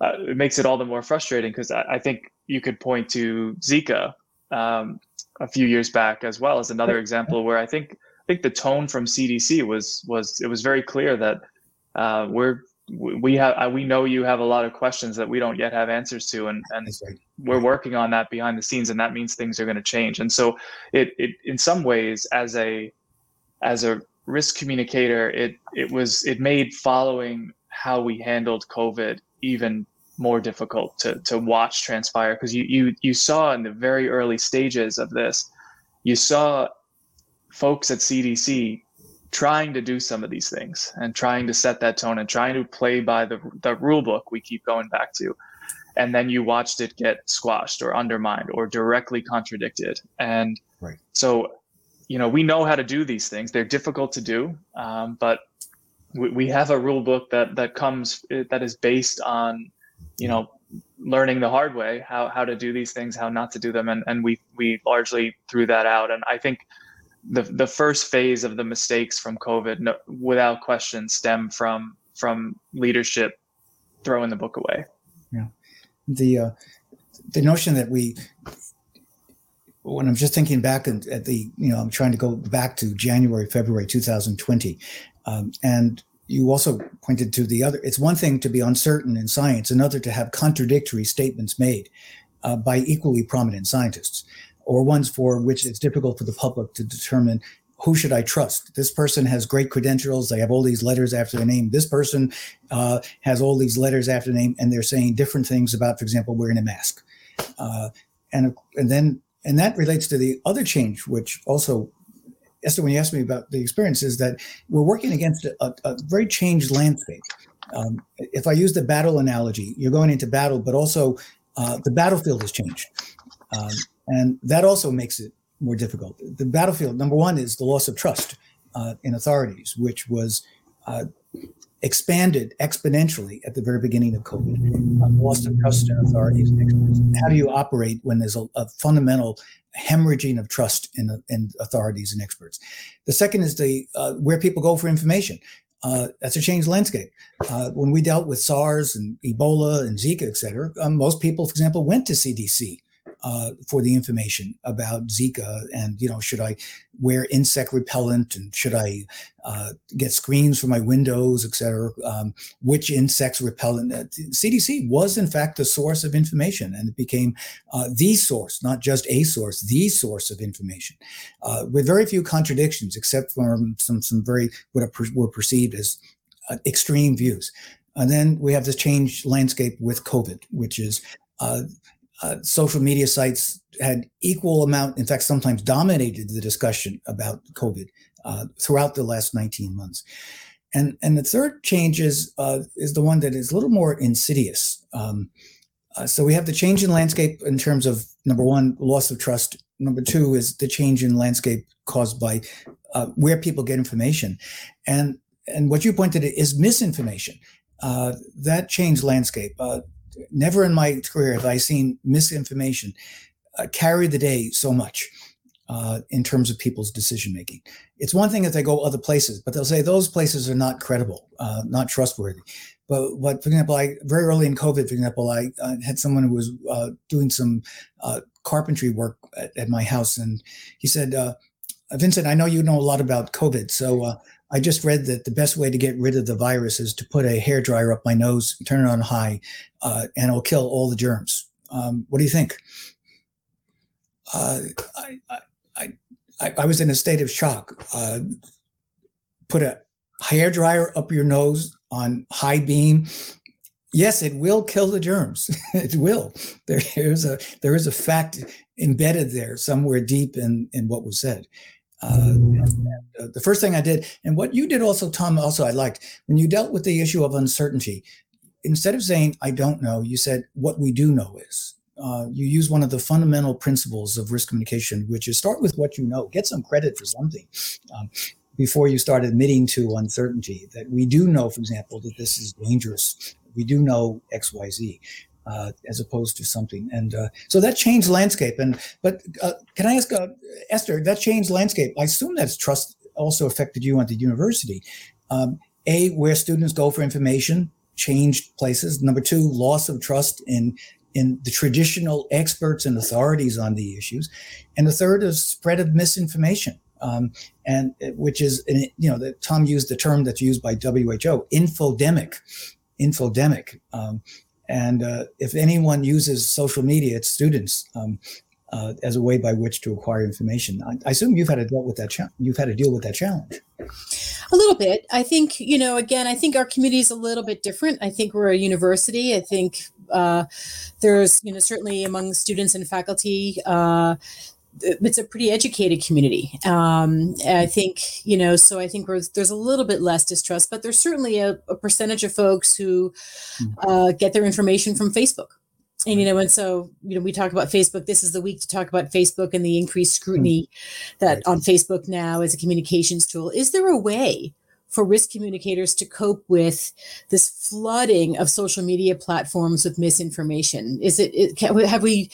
uh, it makes it all the more frustrating because I, I, think you could point to Zika um, a few years back as well as another example where I think think the tone from CDC was was it was very clear that uh, we're we have we know you have a lot of questions that we don't yet have answers to and and right. we're working on that behind the scenes and that means things are going to change and so it it in some ways as a as a risk communicator it it was it made following how we handled covid even more difficult to to watch transpire because you you you saw in the very early stages of this you saw folks at CDC trying to do some of these things and trying to set that tone and trying to play by the, the rule book we keep going back to. And then you watched it get squashed or undermined or directly contradicted. And right. so you know we know how to do these things. They're difficult to do um, but we, we have a rule book that that comes that is based on you know learning the hard way how how to do these things how not to do them. And and we we largely threw that out. And i think the the first phase of the mistakes from COVID, no, without question, stem from from leadership throwing the book away. Yeah, the uh, the notion that we when I'm just thinking back at the you know I'm trying to go back to January February 2020, um, and you also pointed to the other. It's one thing to be uncertain in science, another to have contradictory statements made uh, by equally prominent scientists or ones for which it's difficult for the public to determine who should I trust? This person has great credentials. They have all these letters after their name. This person uh, has all these letters after their name, and they're saying different things about, for example, wearing a mask. Uh, and and then and that relates to the other change, which also, Esther, when you asked me about the experience, is that we're working against a, a very changed landscape. Um, if I use the battle analogy, you're going into battle, but also uh, the battlefield has changed. Um, and that also makes it more difficult. The battlefield number one is the loss of trust uh, in authorities, which was uh, expanded exponentially at the very beginning of COVID. Uh, loss of trust in authorities. How do you operate when there's a, a fundamental hemorrhaging of trust in, in, authorities and experts? The second is the uh, where people go for information. Uh, that's a changed landscape. Uh, when we dealt with SARS and Ebola and Zika, et cetera, um, most people, for example, went to CDC uh, for the information about Zika and you know should I wear insect repellent and should I uh, get screens for my windows, etc. Um, which insects repellent? CDC uh, was in fact the source of information, and it became uh, the source, not just a source, the source of information, uh, with very few contradictions, except for some some very what were perceived as uh, extreme views. And then we have this changed landscape with COVID, which is uh, uh, social media sites had equal amount, in fact, sometimes dominated the discussion about COVID uh, throughout the last 19 months. And, and the third change is, uh, is the one that is a little more insidious. Um, uh, so we have the change in landscape in terms of number one, loss of trust. Number two is the change in landscape caused by uh, where people get information. And, and what you pointed is misinformation. Uh, that changed landscape never in my career have I seen misinformation uh, carry the day so much uh, in terms of people's decision making. It's one thing if they go other places, but they'll say those places are not credible, uh, not trustworthy. But what, for example, I very early in COVID, for example, I had someone who was uh, doing some uh, carpentry work at, at, my house, and he said, uh, "Vincent, I know you know a lot about COVID, so." I just read that the best way to get rid of the virus is to put a hair dryer up my nose, turn it on high, uh, and it'll kill all the germs. Um, what do you think? Uh, I, I, I, I, was in a state of shock. Uh, put a hair dryer up your nose on high beam. Yes, it will kill the germs. it will. There is a there is a fact embedded there somewhere deep in in what was said. Uh, uh, the first thing I did, and what you did also, Tom, also I liked when you dealt with the issue of uncertainty. Instead of saying "I don't know," you said "What we do know is." Uh, you use one of the fundamental principles of risk communication, which is start with what you know, get some credit for something. Um, before you start admitting to uncertainty, that we do know, for example, that this is dangerous. We do know X, Y, Z uh, as opposed to something. And uh, so that changed landscape. And but uh, can I ask uh, Esther? That changed landscape. I assume that's trust also affected you at the university. Um, a where students go for information changed places. Number two, loss of trust in in the traditional experts and authorities on the issues. And the third is spread of misinformation. Um, and uh, which is, you know, that Tom used the term that's used by WHO, infodemic, infodemic. Um, and uh, if anyone uses social media, it's students um, uh, as a way by which to acquire information. I, I assume you've had to deal with that. Cha- you've had to deal with that challenge. A little bit. I think you know. Again, I think our community is a little bit different. I think we're a university. I think uh, there's you know certainly among students and faculty uh, it's a pretty educated community. Um, I think, you know, so I think there's a little bit less distrust, but there's certainly a, a percentage of folks who hmm. uh, get their information from Facebook. And, you know, and so, you know, we talk about Facebook. This is the week to talk about Facebook and the increased scrutiny that on Facebook now as a communications tool. Is there a way for risk communicators to cope with this flooding of social media platforms with misinformation? Is it, it have we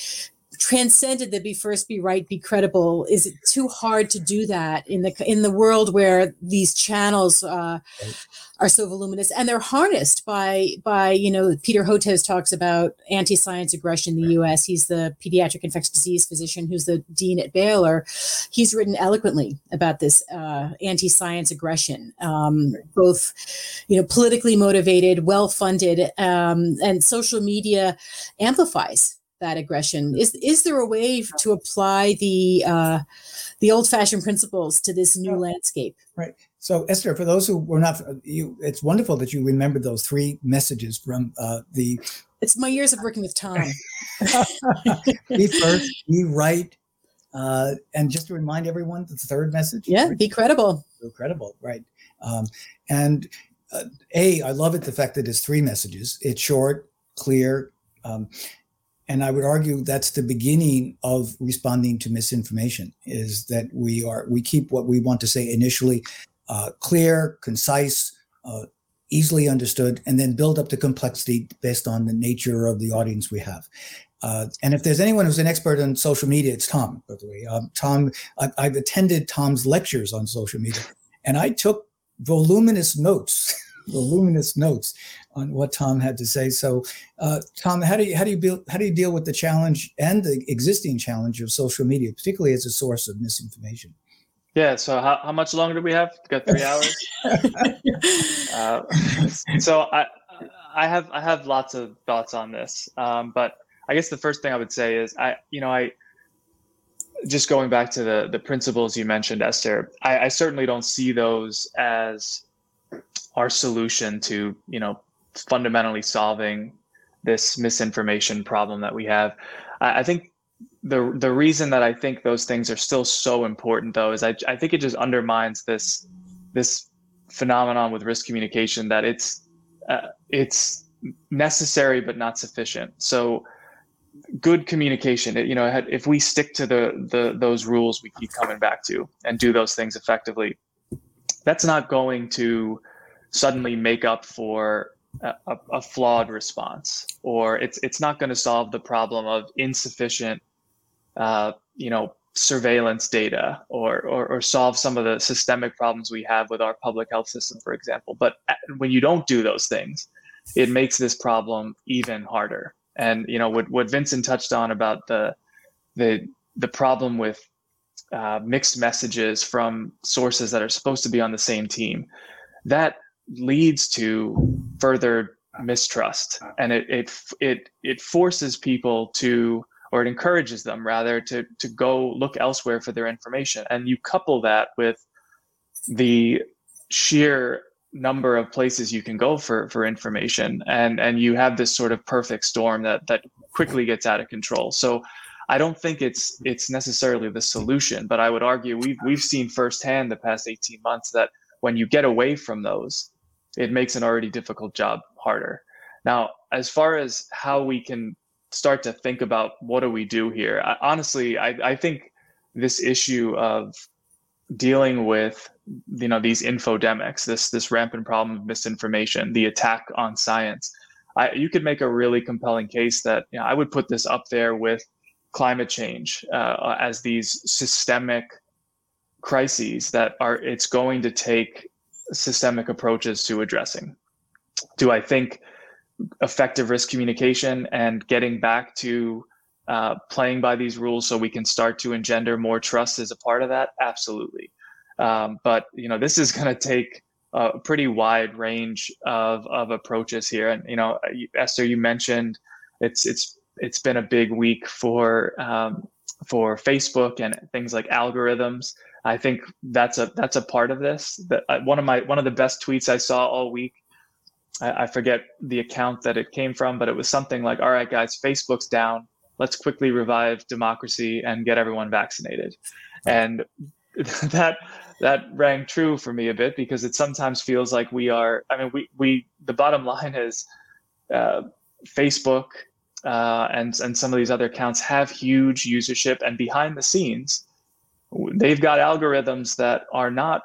transcended the be first be right be credible. Is it too hard to do that in the in the world where these channels uh, are so voluminous? And they're harnessed by by you know peter hotez talks about anti-science aggression in the us he's the pediatric infectious disease physician who's the dean at baylor. He's written eloquently about this uh, anti-science aggression um, both you know politically motivated well funded um, and social media amplifies that aggression. Is is there a way to apply the uh, the old fashioned principles to this new landscape? Right. So esther for those who were not you it's wonderful that you remember those three messages from uh, the it's my years of working with tom. Be first be right uh, and just to remind everyone the third message yeah be credible. Be credible right. Um, and uh, a i love it the fact that it's three messages. It's short clear um, and I would argue that's the beginning of responding to misinformation. Is that we are we keep what we want to say initially uh, clear, concise, uh, easily understood, and then build up the complexity based on the nature of the audience we have. Uh, and if there's anyone who's an expert on social media, it's Tom. By the way, um, Tom, I, I've attended Tom's lectures on social media, and I took voluminous notes. Voluminous notes on what Tom had to say. So, uh, Tom, how do you how do you build how do you deal with the challenge and the existing challenge of social media, particularly as a source of misinformation? Yeah. So, how, how much longer do we have? Got three hours. uh, so, I I have I have lots of thoughts on this, um, but I guess the first thing I would say is I you know I just going back to the the principles you mentioned, Esther. I, I certainly don't see those as our solution to you know fundamentally solving this misinformation problem that we have. I, I think the the reason that I think those things are still so important though is I I think it just undermines this this phenomenon with risk communication that it's uh, it's necessary but not sufficient. So good communication you know if we stick to the the those rules we keep coming back to and do those things effectively that's not going to suddenly make up for a, a flawed response, or it's it's not going to solve the problem of insufficient, uh, you know, surveillance data, or, or or solve some of the systemic problems we have with our public health system, for example. But uh, when you don't do those things, it makes this problem even harder. And you know what what Vincent touched on about the the the problem with uh, mixed messages from sources that are supposed to be on the same team. That leads to further mistrust. And it it it, it forces people to or it encourages them rather to to go look elsewhere for their information. And you couple that with the sheer number of places you can go for for information. And and you have this sort of perfect storm that that quickly gets out of control. So i don't think it's it's necessarily the solution but i would argue we've we've seen firsthand the past 18 months that when you get away from those it makes an already difficult job harder. Now, as far as how we can start to think about what do we do here, I, honestly, I, I think this issue of dealing with you know these infodemics, this this rampant problem of misinformation, the attack on science, I, you could make a really compelling case that you know, I would put this up there with climate change uh, as these systemic crises that are it's going to take systemic approaches to addressing. Do I think effective risk communication and getting back to uh, playing by these rules so we can start to engender more trust is a part of that? Absolutely. Um, but you know, this is going to take a pretty wide range of, of approaches here. And you know, Esther, you mentioned it's it's it's been a big week for um, for Facebook and things like algorithms. I think that's a that's a part of this. That uh, one of my one of the best tweets I saw all week. I, I forget the account that it came from, but it was something like, "All right, guys, Facebook's down. Let's quickly revive democracy and get everyone vaccinated." And that that rang true for me a bit because it sometimes feels like we are. I mean, we we the bottom line is uh, Facebook uh, and and some of these other accounts have huge usership, and behind the scenes they've got algorithms that are not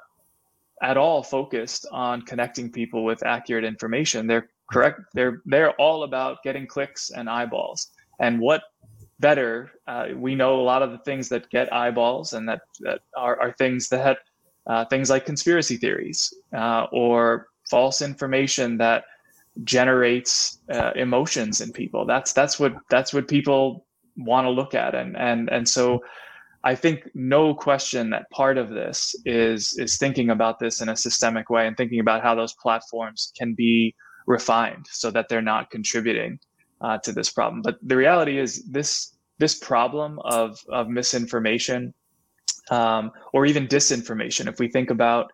at all focused on connecting people with accurate information. They're correct. They're they're all about getting clicks and eyeballs. And what better? Uh, we know a lot of the things that get eyeballs and that that are, are things that uh, things like conspiracy theories uh, or false information that generates uh, emotions in people. That's that's what that's what people want to look at, and and and so I think no question that part of this is is thinking about this in a systemic way and thinking about how those platforms can be refined so that they're not contributing uh, to this problem. But the reality is this this problem of of misinformation um, or even disinformation. If we think about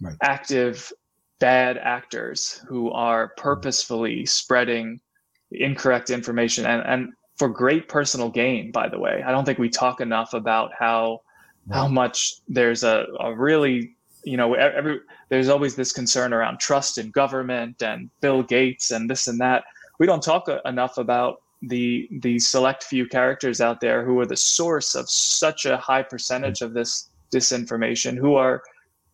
right. active bad actors who are purposefully spreading incorrect information and, and for great personal gain, by the way. I don't think we talk enough about how how much there's a, a really you know every there's always this concern around trust in government and Bill Gates and this and that. We don't talk enough about the the select few characters out there who are the source of such a high percentage mm. of this disinformation, who are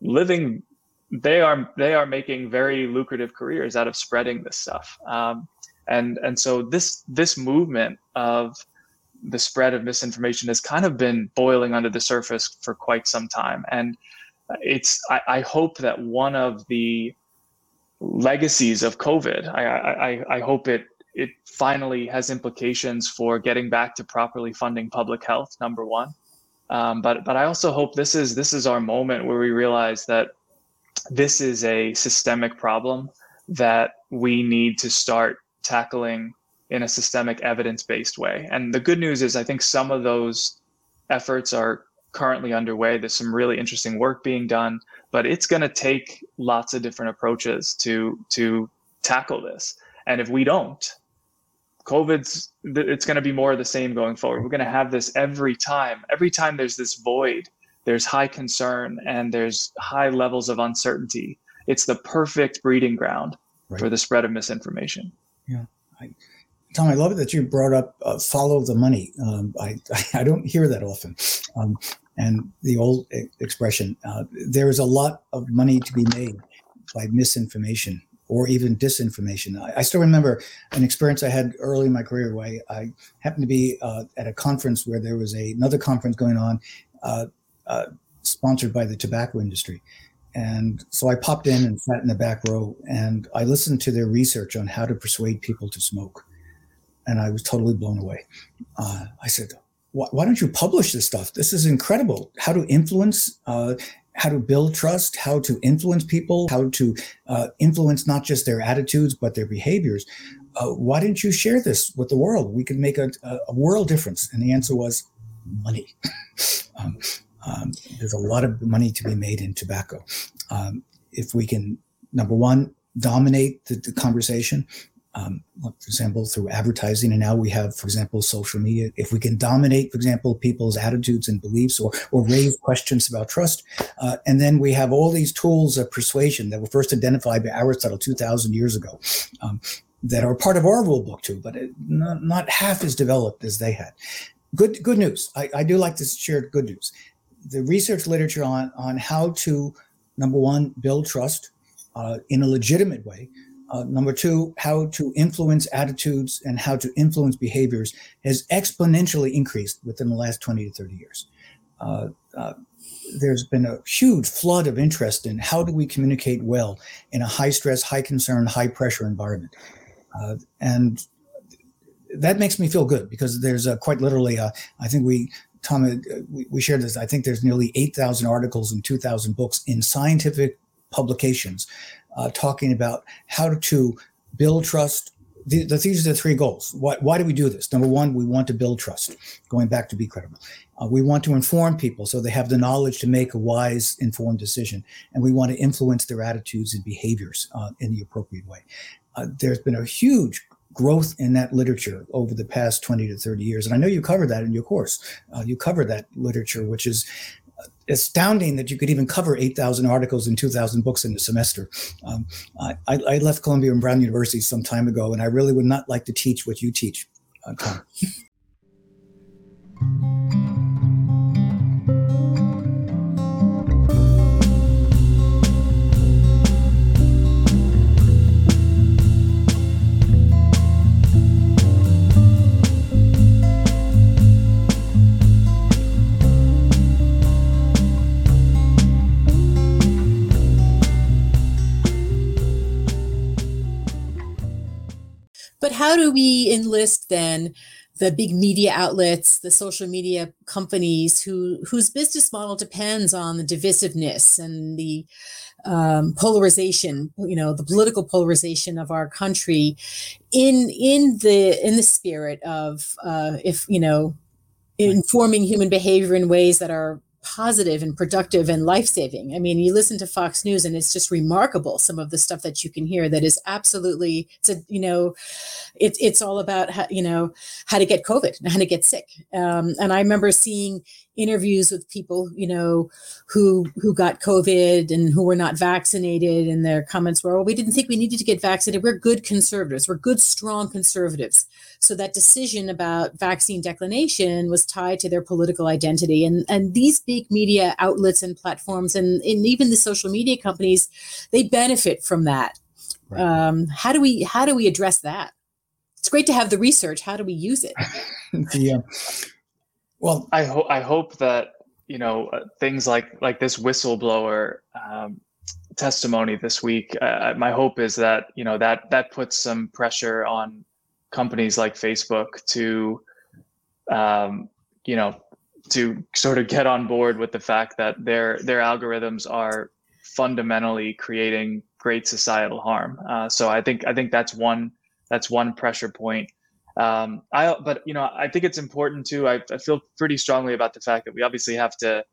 living they are they are making very lucrative careers out of spreading this stuff. Um, and and so this this movement of the spread of misinformation has kind of been boiling under the surface for quite some time. And it's I, I hope that one of the legacies of COVID, I, I, I hope it it finally has implications for getting back to properly funding public health. Number one, um, but but I also hope this is this is our moment where we realize that this is a systemic problem that we need to start tackling in a systemic evidence based way. And the good news is, I think some of those efforts are currently underway. There's some really interesting work being done, but it's going to take lots of different approaches to to tackle this. And if we don't, COVID's it's going to be more of the same going forward. We're going to have this every time. Every time there's this void, there's high concern and there's high levels of uncertainty. It's the perfect breeding ground right. for the spread of misinformation. Yeah. I, Tom, I love it that you brought up uh, follow the money. Um, I, I don't hear that often. Um, and the old expression, uh, there is a lot of money to be made by misinformation or even disinformation. I, I, still remember an experience I had early in my career where I, I happened to be uh, at a conference where there was a, another conference going on uh, uh, sponsored by the tobacco industry. And so I popped in and sat in the back row and I listened to their research on how to persuade people to smoke. And I was totally blown away. Uh, I said, why don't you publish this stuff? This is incredible. How to influence, uh, how to build trust, how to influence people, how to uh, influence not just their attitudes, but their behaviors. Uh, why didn't you share this with the world? We could make a, a world difference. And the answer was money. um, um, there's a lot of money to be made in tobacco. Um, if we can, number one, dominate the, the conversation, um, for example, through advertising, and now we have, for example, social media. If we can dominate, for example, people's attitudes and beliefs, or or raise questions about trust, uh, and then we have all these tools of persuasion that were first identified by Aristotle two thousand years ago, um, that are part of our rule book too, but not, not half as developed as they had. Good good news. I, I do like to share good news the research literature on on how to number one build trust uh, in a legitimate way. Uh, number two how to influence attitudes and how to influence behaviors has exponentially increased within the last 20 to 30 years. Uh, uh, there's been a huge flood of interest in how do we communicate well in a high stress high concern high pressure environment. Uh, and that makes me feel good because there's a, quite literally a, I think we Tom, uh, we, we shared this. I think there's nearly 8,000 articles and 2,000 books in scientific publications uh, talking about how to build trust. The, the, these are the three goals. Why, why do we do this? Number one, we want to build trust, going back to be credible. Uh, we want to inform people so they have the knowledge to make a wise, informed decision. And we want to influence their attitudes and behaviors uh, in the appropriate way. Uh, there's been a huge growth in that literature over the past 20 to 30 years. And I know you covered that in your course. Uh, you cover that literature, which is astounding that you could even cover 8,000 articles and 2,000 books in a semester. Um, I, I, left Columbia and Brown University some time ago, and I really would not like to teach what you teach, uh. But how do we enlist then the big media outlets, the social media companies who whose business model depends on the divisiveness and the um, polarization, you know, the political polarization of our country, in in the in the spirit of uh, if you know informing human behavior in ways that are positive and productive and life saving. I mean, you listen to Fox News and it's just remarkable some of the stuff that you can hear that is absolutely, it's a, you know, it, it's all about, how, you know, how to get COVID and how to get sick. Um, and I remember seeing interviews with people, you know, who who got COVID and who were not vaccinated, and their comments were, "Well, we didn't think we needed to get vaccinated. We're good conservatives. We're good, strong conservatives." So that decision about vaccine declination was tied to their political identity, and and these big media outlets and platforms, and, and even the social media companies, they benefit from that. Right. Um, how do we how do we address that? It's great to have the research. How do we use it? yeah. Well, I hope I hope that you know uh, things like like this whistleblower um, testimony this week. Uh, my hope is that you know that that puts some pressure on companies like Facebook to um, you know to sort of get on board with the fact that their their algorithms are fundamentally creating great societal harm. Uh, so I think I think that's one that's one pressure point. Um, I, but you know, I think it's important too. I, I feel pretty strongly about the fact that we obviously have to.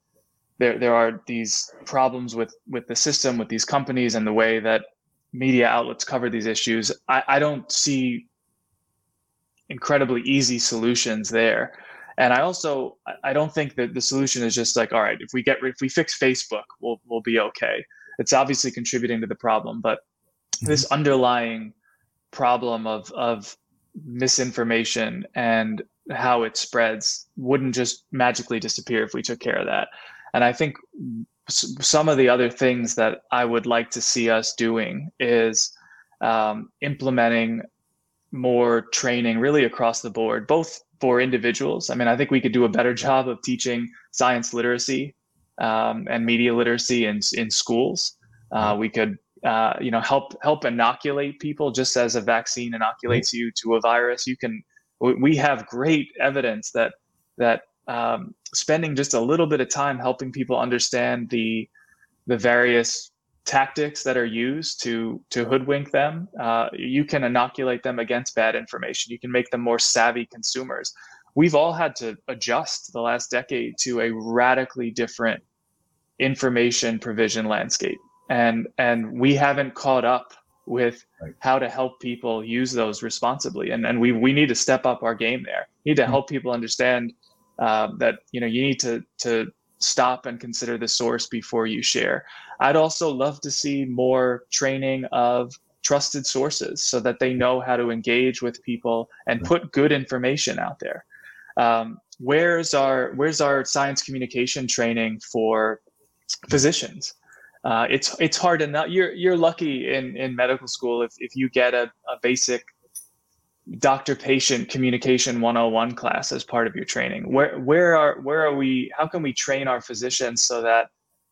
There, there are these problems with with the system, with these companies, and the way that media outlets cover these issues. I, I don't see incredibly easy solutions there. And I also I don't think that the solution is just like, all right, if we get if we fix Facebook, we'll we'll be okay. It's obviously contributing to the problem, but mm-hmm. this underlying problem of of misinformation and how it spreads wouldn't just magically disappear if we took care of that. And I think some of the other things that I would like to see us doing is um, implementing more training really across the board, both for individuals. I mean, I think we could do a better job of teaching science literacy um, and media literacy in, in schools. Uh, we could uh, you know help help inoculate people just as a vaccine inoculates you to a virus you can we have great evidence that that um, spending just a little bit of time helping people understand the the various tactics that are used to to hoodwink them uh, you can inoculate them against bad information. You can make them more savvy consumers. We've all had to adjust the last decade to a radically different information provision landscape. And and we haven't caught up with right. how to help people use those responsibly. And and we we need to step up our game there. We need to mm-hmm. help people understand uh, that you know you need to to stop and consider the source before you share. I'd also love to see more training of trusted sources so that they know how to engage with people and put good information out there. Um, where's our where's our science communication training for physicians? Uh, it's it's hard enough. You're you're lucky in in medical school if if you get a, a basic doctor patient communication 101 class as part of your training. Where where are where are we? How can we train our physicians so that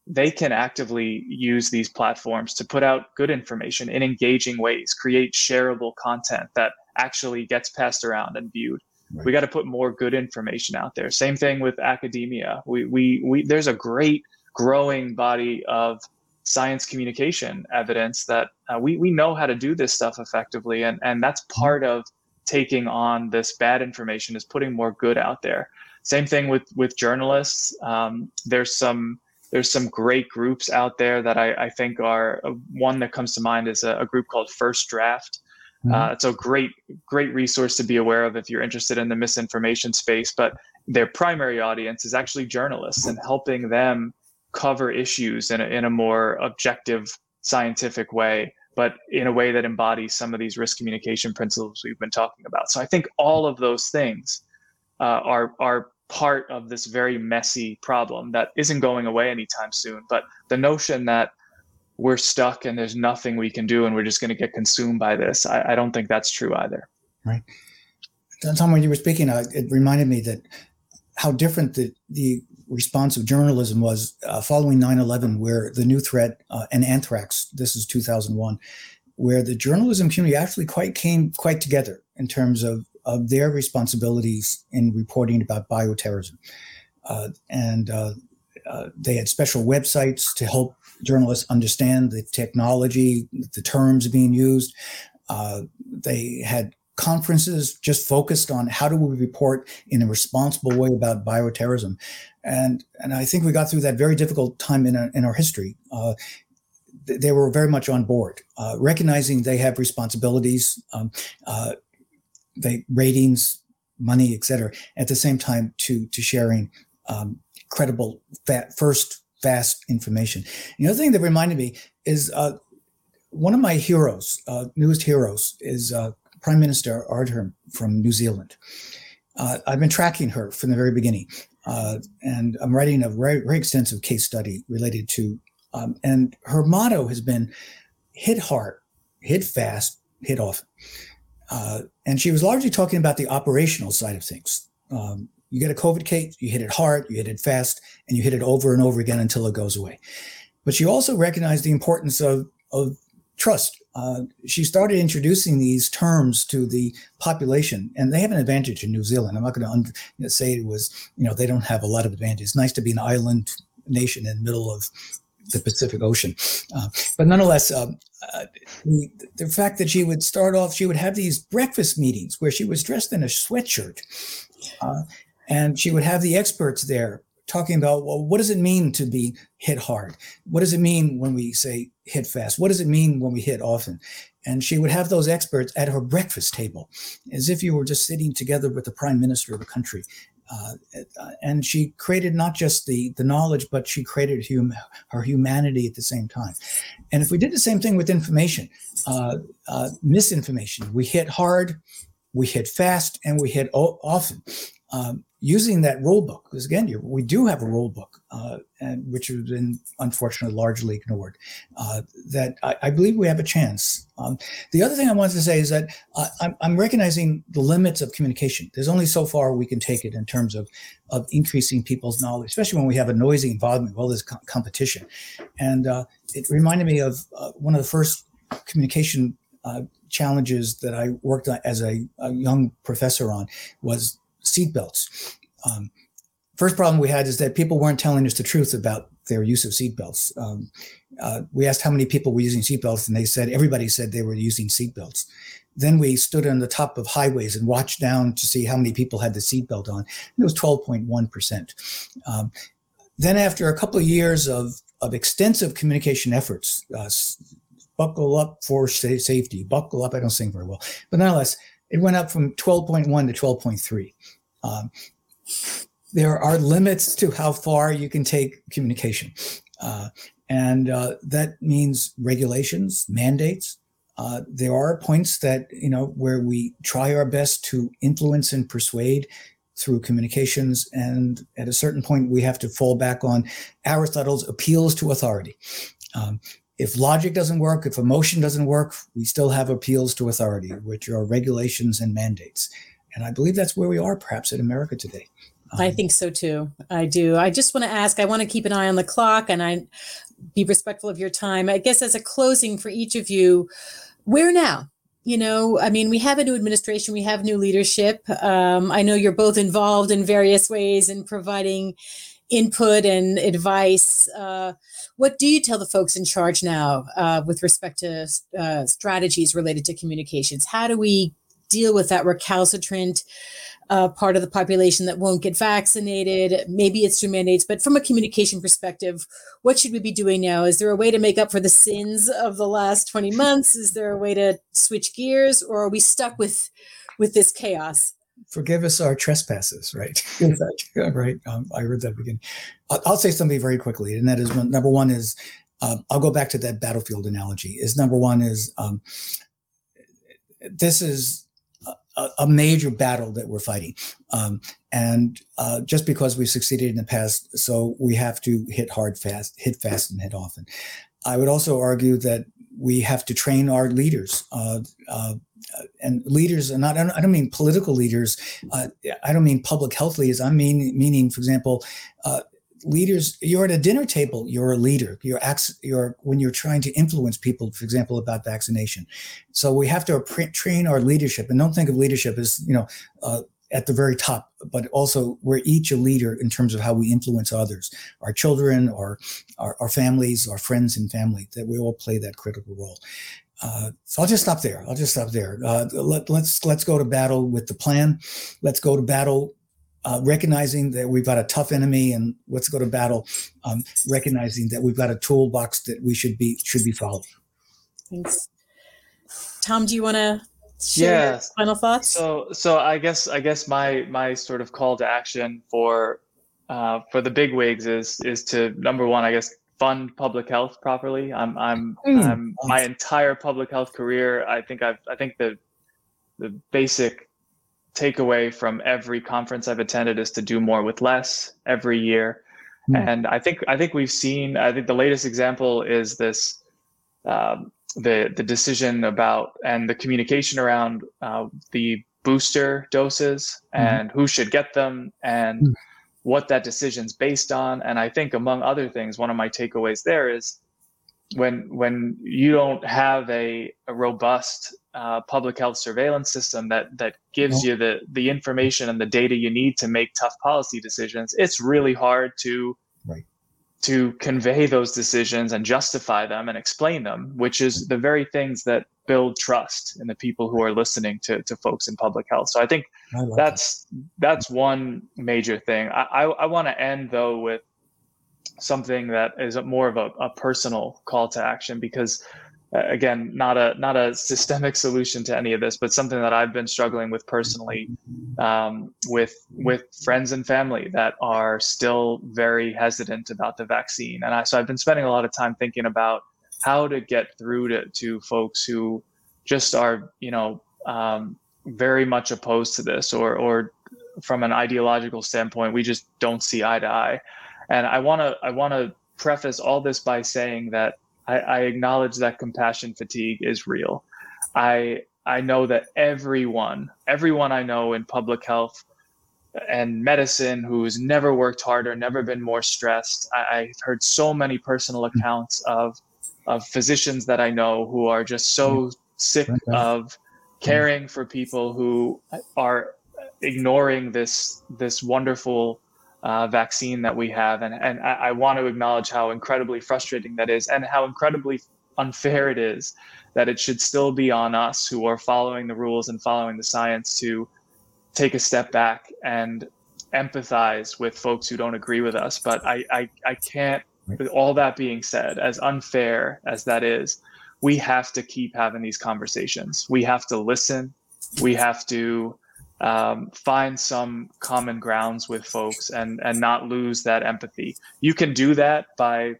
they can actively use these platforms to put out good information in engaging ways, create shareable content that actually gets passed around and viewed. Right. We got to put more good information out there. Same thing with academia. We we we there's a great growing body of science communication evidence that uh, we, we know how to do this stuff effectively and, and that's mm-hmm. part of taking on this bad information is putting more good out there. Same thing with with journalists. Um, there's some there's some great groups out there that i, I think are uh, one that comes to mind is a, a group called first draft. Mm-hmm. uh, it's a great great resource to be aware of if you're interested in the misinformation space but their primary audience is actually journalists and helping them cover issues in a, in a more objective scientific way but in a way that embodies some of these risk communication principles we've been talking about. So i think all of those things uh, are are part of this very messy problem that isn't going away anytime soon but the notion that we're stuck and there's nothing we can do and we're just going to get consumed by this I, I, don't think that's true either. Right. Tom when you were speaking it reminded me that how different the, the response of journalism was uh, following 9-11 where the new threat uh, and anthrax this is 2001 where the journalism community actually quite came quite together in terms of, of their responsibilities in reporting about bioterrorism. Uh, and uh, uh, they had special websites to help journalists understand the technology the terms being used. Uh, they had conferences just focused on how do we report in a responsible way about bioterrorism, and and I think we got through that very difficult time in our, in our history. Uh, they were very much on board, uh, recognizing they have responsibilities, um, uh, they ratings, money, etc. At the same time, to to sharing um, credible, fat, first, fast information. The other thing that reminded me is uh, one of my heroes, uh, newest heroes, is uh, Prime Minister Ardern from New Zealand. Uh, I've been tracking her from the very beginning, uh, and I'm writing a very, very extensive case study related to. Um, and her motto has been hit hard, hit fast, hit often. Uh, and she was largely talking about the operational side of things. Um, you get a COVID case, you hit it hard, you hit it fast, and you hit it over and over again until it goes away. But she also recognized the importance of, of trust. Uh, she started introducing these terms to the population, and they have an advantage in New Zealand. I'm not going to un- say it was, you know, they don't have a lot of advantage. It's nice to be an island nation in the middle of the Pacific Ocean. Uh, but nonetheless, um, uh, the, the fact that she would start off, she would have these breakfast meetings where she was dressed in a sweatshirt. Uh, and she would have the experts there talking about well what does it mean to be hit hard? What does it mean when we say hit fast? What does it mean when we hit often? And she would have those experts at her breakfast table as if you were just sitting together with the prime minister of a country. Uh, and she created not just the the knowledge but she created hum, her humanity at the same time. And if we did the same thing with information uh, uh, misinformation we hit hard we hit fast and we hit o- often um, using that rule book because again we do have a rule book uh, and which has been unfortunately largely ignored uh, that I, I, believe we have a chance. Um, the other thing i wanted to say is that uh, I'm, I'm, recognizing the limits of communication. There's only so far we can take it in terms of of increasing people's knowledge especially when we have a noisy environment well there's co- competition. And uh, it reminded me of uh, one of the first communication uh, challenges that I worked on as a, a young professor on was seatbelts. Um, first problem we had is that people weren't telling us the truth about their use of seatbelts. Um, uh, we asked how many people were using seatbelts, and they said everybody said they were using seatbelts. Then we stood on the top of highways and watched down to see how many people had the seatbelt on. It was 12.1%. Um, then, after a couple of years of, of extensive communication efforts, uh, buckle up for safety, buckle up, I don't sing very well, but nonetheless, it went up from 12.1 to 12.3. Um, there are limits to how far you can take communication. Uh, and uh, that means regulations, mandates. Uh, there are points that, you know, where we try our best to influence and persuade through communications. And at a certain point, we have to fall back on Aristotle's appeals to authority. Um, if logic doesn't work, if emotion doesn't work, we still have appeals to authority, which are regulations and mandates. And I believe that's where we are perhaps in America today. Um, I think so too. I do. I just want to ask, I want to keep an eye on the clock and I be respectful of your time. I guess as a closing for each of you, where now? You know, I mean, we have a new administration, we have new leadership. Um, I know you're both involved in various ways in providing input and advice. Uh, what do you tell the folks in charge now uh, with respect to uh, strategies related to communications? How do we deal with that recalcitrant uh, part of the population that won't get vaccinated? Maybe it's through mandates, but from a communication perspective, what should we be doing now? Is there a way to make up for the sins of the last 20 months? Is there a way to switch gears, or are we stuck with with this chaos? Forgive us our trespasses, right? right. Um, I read that begin. I'll, I'll, say something very quickly, and that is one, number one is um, I'll go back to that battlefield analogy. Is number one is um, this is a, a, major battle that we're fighting, um, and uh, just because we've succeeded in the past, so we have to hit hard, fast, hit fast, and hit often. I would also argue that we have to train our leaders. Uh, uh, and leaders are not I don't, I don't mean political leaders uh, i don't mean public health leaders i mean meaning for example uh, leaders you're at a dinner table you're a leader you're you're when you're trying to influence people for example about vaccination so we have to train our leadership and don't think of leadership as you know uh, at the very top, but also we're each a leader in terms of how we influence others, our children, our, our, our families, our friends and family, that we all play that critical role. Uh, so I'll just stop there. I'll just stop there. Uh, let, let's let's go to battle with the plan. Let's go to battle, uh, recognizing that we've got a tough enemy, and let's go to battle, um, recognizing that we've got a toolbox that we should be should be following. Thanks, Tom. Do you want to Yes. final thoughts? So, so I guess I guess my my sort of call to action for uh, for the big wigs is is to number one, I guess fund public health properly. I'm I'm Mm. I'm my entire public health career. I think I've I think the the basic takeaway from every conference I've attended is to do more with less every year. Mm. And I think I think we've seen. I think the latest example is this um, the the decision about and the communication around uh, the booster doses Mhm. and who should get them and Mm. what that decision's based on. And I think among other things, one of my takeaways there is when when you don't have a, a robust uh, public health surveillance system that that gives No. you the the information and the data you need to make tough policy decisions, it's really hard to Right. To convey those decisions and justify them and explain them, which is the very things that build trust in the people who are listening to, to folks in public health. So I think I like that. that's that's one major thing. I I, I want to end though with something that is a- more of a, a personal call to action because again not a not a systemic solution to any of this but something that i've been struggling with personally um, with with friends and family that are still very hesitant about the vaccine. And I, so i've been spending a lot of time thinking about how to get through to, to folks who just are you know um, very much opposed to this or or from an ideological standpoint we just don't see eye to eye. And i want to i want to preface all this by saying that I, I acknowledge that compassion fatigue is real. I i know that everyone everyone i know in public health and medicine who's never worked harder never been more stressed I, i've heard so many personal mm-hmm. accounts of of physicians that i know who are just so mm-hmm. sick of mm-hmm. caring for people who are ignoring this this wonderful uh, vaccine that we have, and and I, I want to acknowledge how incredibly frustrating that is, and how incredibly unfair it is that it should still be on us who are following the rules and following the science to take a step back and empathize with folks who don't agree with us. But I I, I can't. With all that being said, as unfair as that is, we have to keep having these conversations. We have to listen. We have to um, find some common grounds with folks and and not lose that empathy. You can do that by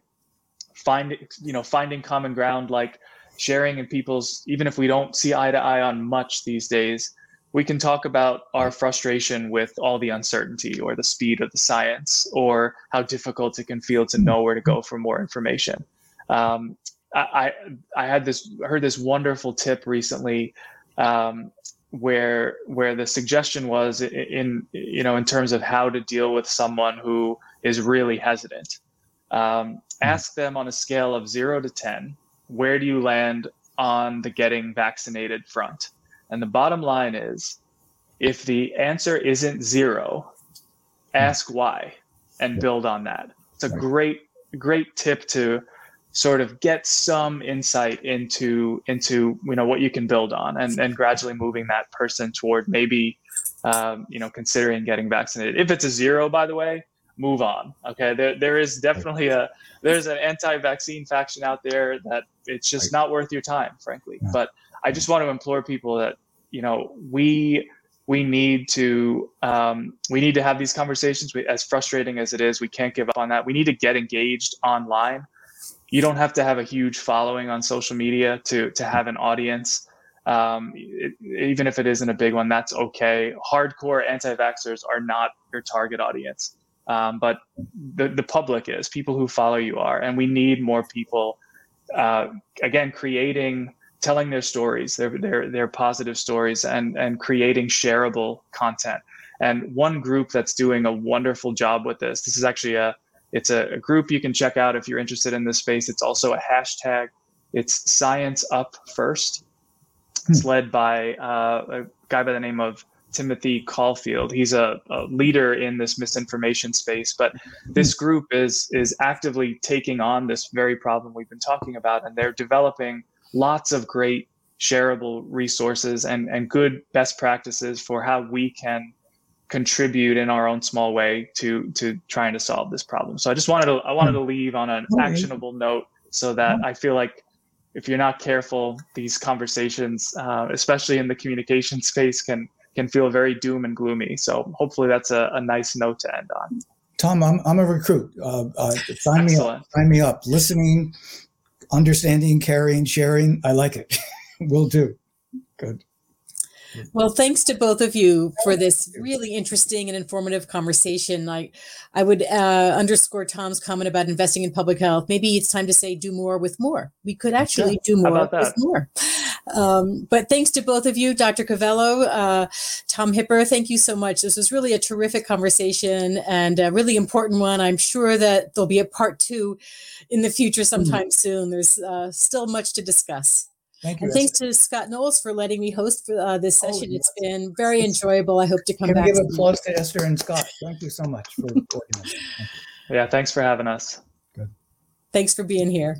finding you know finding common ground like sharing in people's even if we don't see eye to eye on much these days we can talk about our frustration with all the uncertainty or the speed of the science or how difficult it can feel to know where to go for more information um, I, I had this heard this wonderful tip recently um, where where the suggestion was in you know in terms of how to deal with someone who is really hesitant. Um, ask them on a scale of zero to ten, where do you land on the getting vaccinated front? And the bottom line is, if the answer isn't zero, ask why and build on that. It's a great great tip to sort of get some insight into into you know what you can build on and and gradually moving that person toward maybe um, you know considering getting vaccinated. If it's a zero by the way move on okay? There there is definitely a there's an anti-vaccine faction out there that it's just not worth your time frankly. Yeah. but i just want to implore people that you know we we need to um, we need to have these conversations. We, as frustrating as it is we can't give up on that. We need to get engaged online you don't have to have a huge following on social media to to have an audience. Um, it, even if it isn't a big one that's okay. Hardcore anti-vaxxers are not your target audience. Um, but the, the public is people who follow you are and we need more people uh, again creating telling their stories their, their their positive stories and and creating shareable content. And one group that's doing a wonderful job with this this is actually a it's a, a group you can check out if you're interested in this space. It's also a hashtag. It's science up first. It's led by uh, a guy by the name of timothy caulfield. He's a, a leader in this misinformation space but this group is is actively taking on this very problem we've been talking about and they're developing lots of great shareable resources and, and good best practices for how we can contribute in our own small way to to trying to solve this problem. So I just wanted to I wanted to leave on an Okay. actionable note so that I feel like if you're not careful, these conversations, uh, especially in the communication space, can can feel very doom and gloomy. So hopefully that's a, a nice note to end on. Tom, I'm, I'm a recruit. Uh, uh, sign me up. Sign me up. Listening, understanding, caring, sharing. I like it. Will do. Good. Well, thanks to both of you for this really interesting and informative conversation. I, I would uh, underscore Tom's comment about investing in public health. Maybe it's time to say do more with more. We could actually do more with more. Um, but thanks to both of you, Dr. Covello, uh, Tom Hipper, thank you so much. This was really a terrific conversation and a really important one. I'm sure that there'll be a part two in the future sometime soon. There's uh, still much to discuss. Thank you. And thanks to Scott Knowles for letting me host for, uh, this oh, session. Oh, yes. It's been very enjoyable. I hope to come Can back. Give applause to Esther and Scott. Thank you so much for organizing. Thank yeah, thanks for having us. Good. Thanks for being here.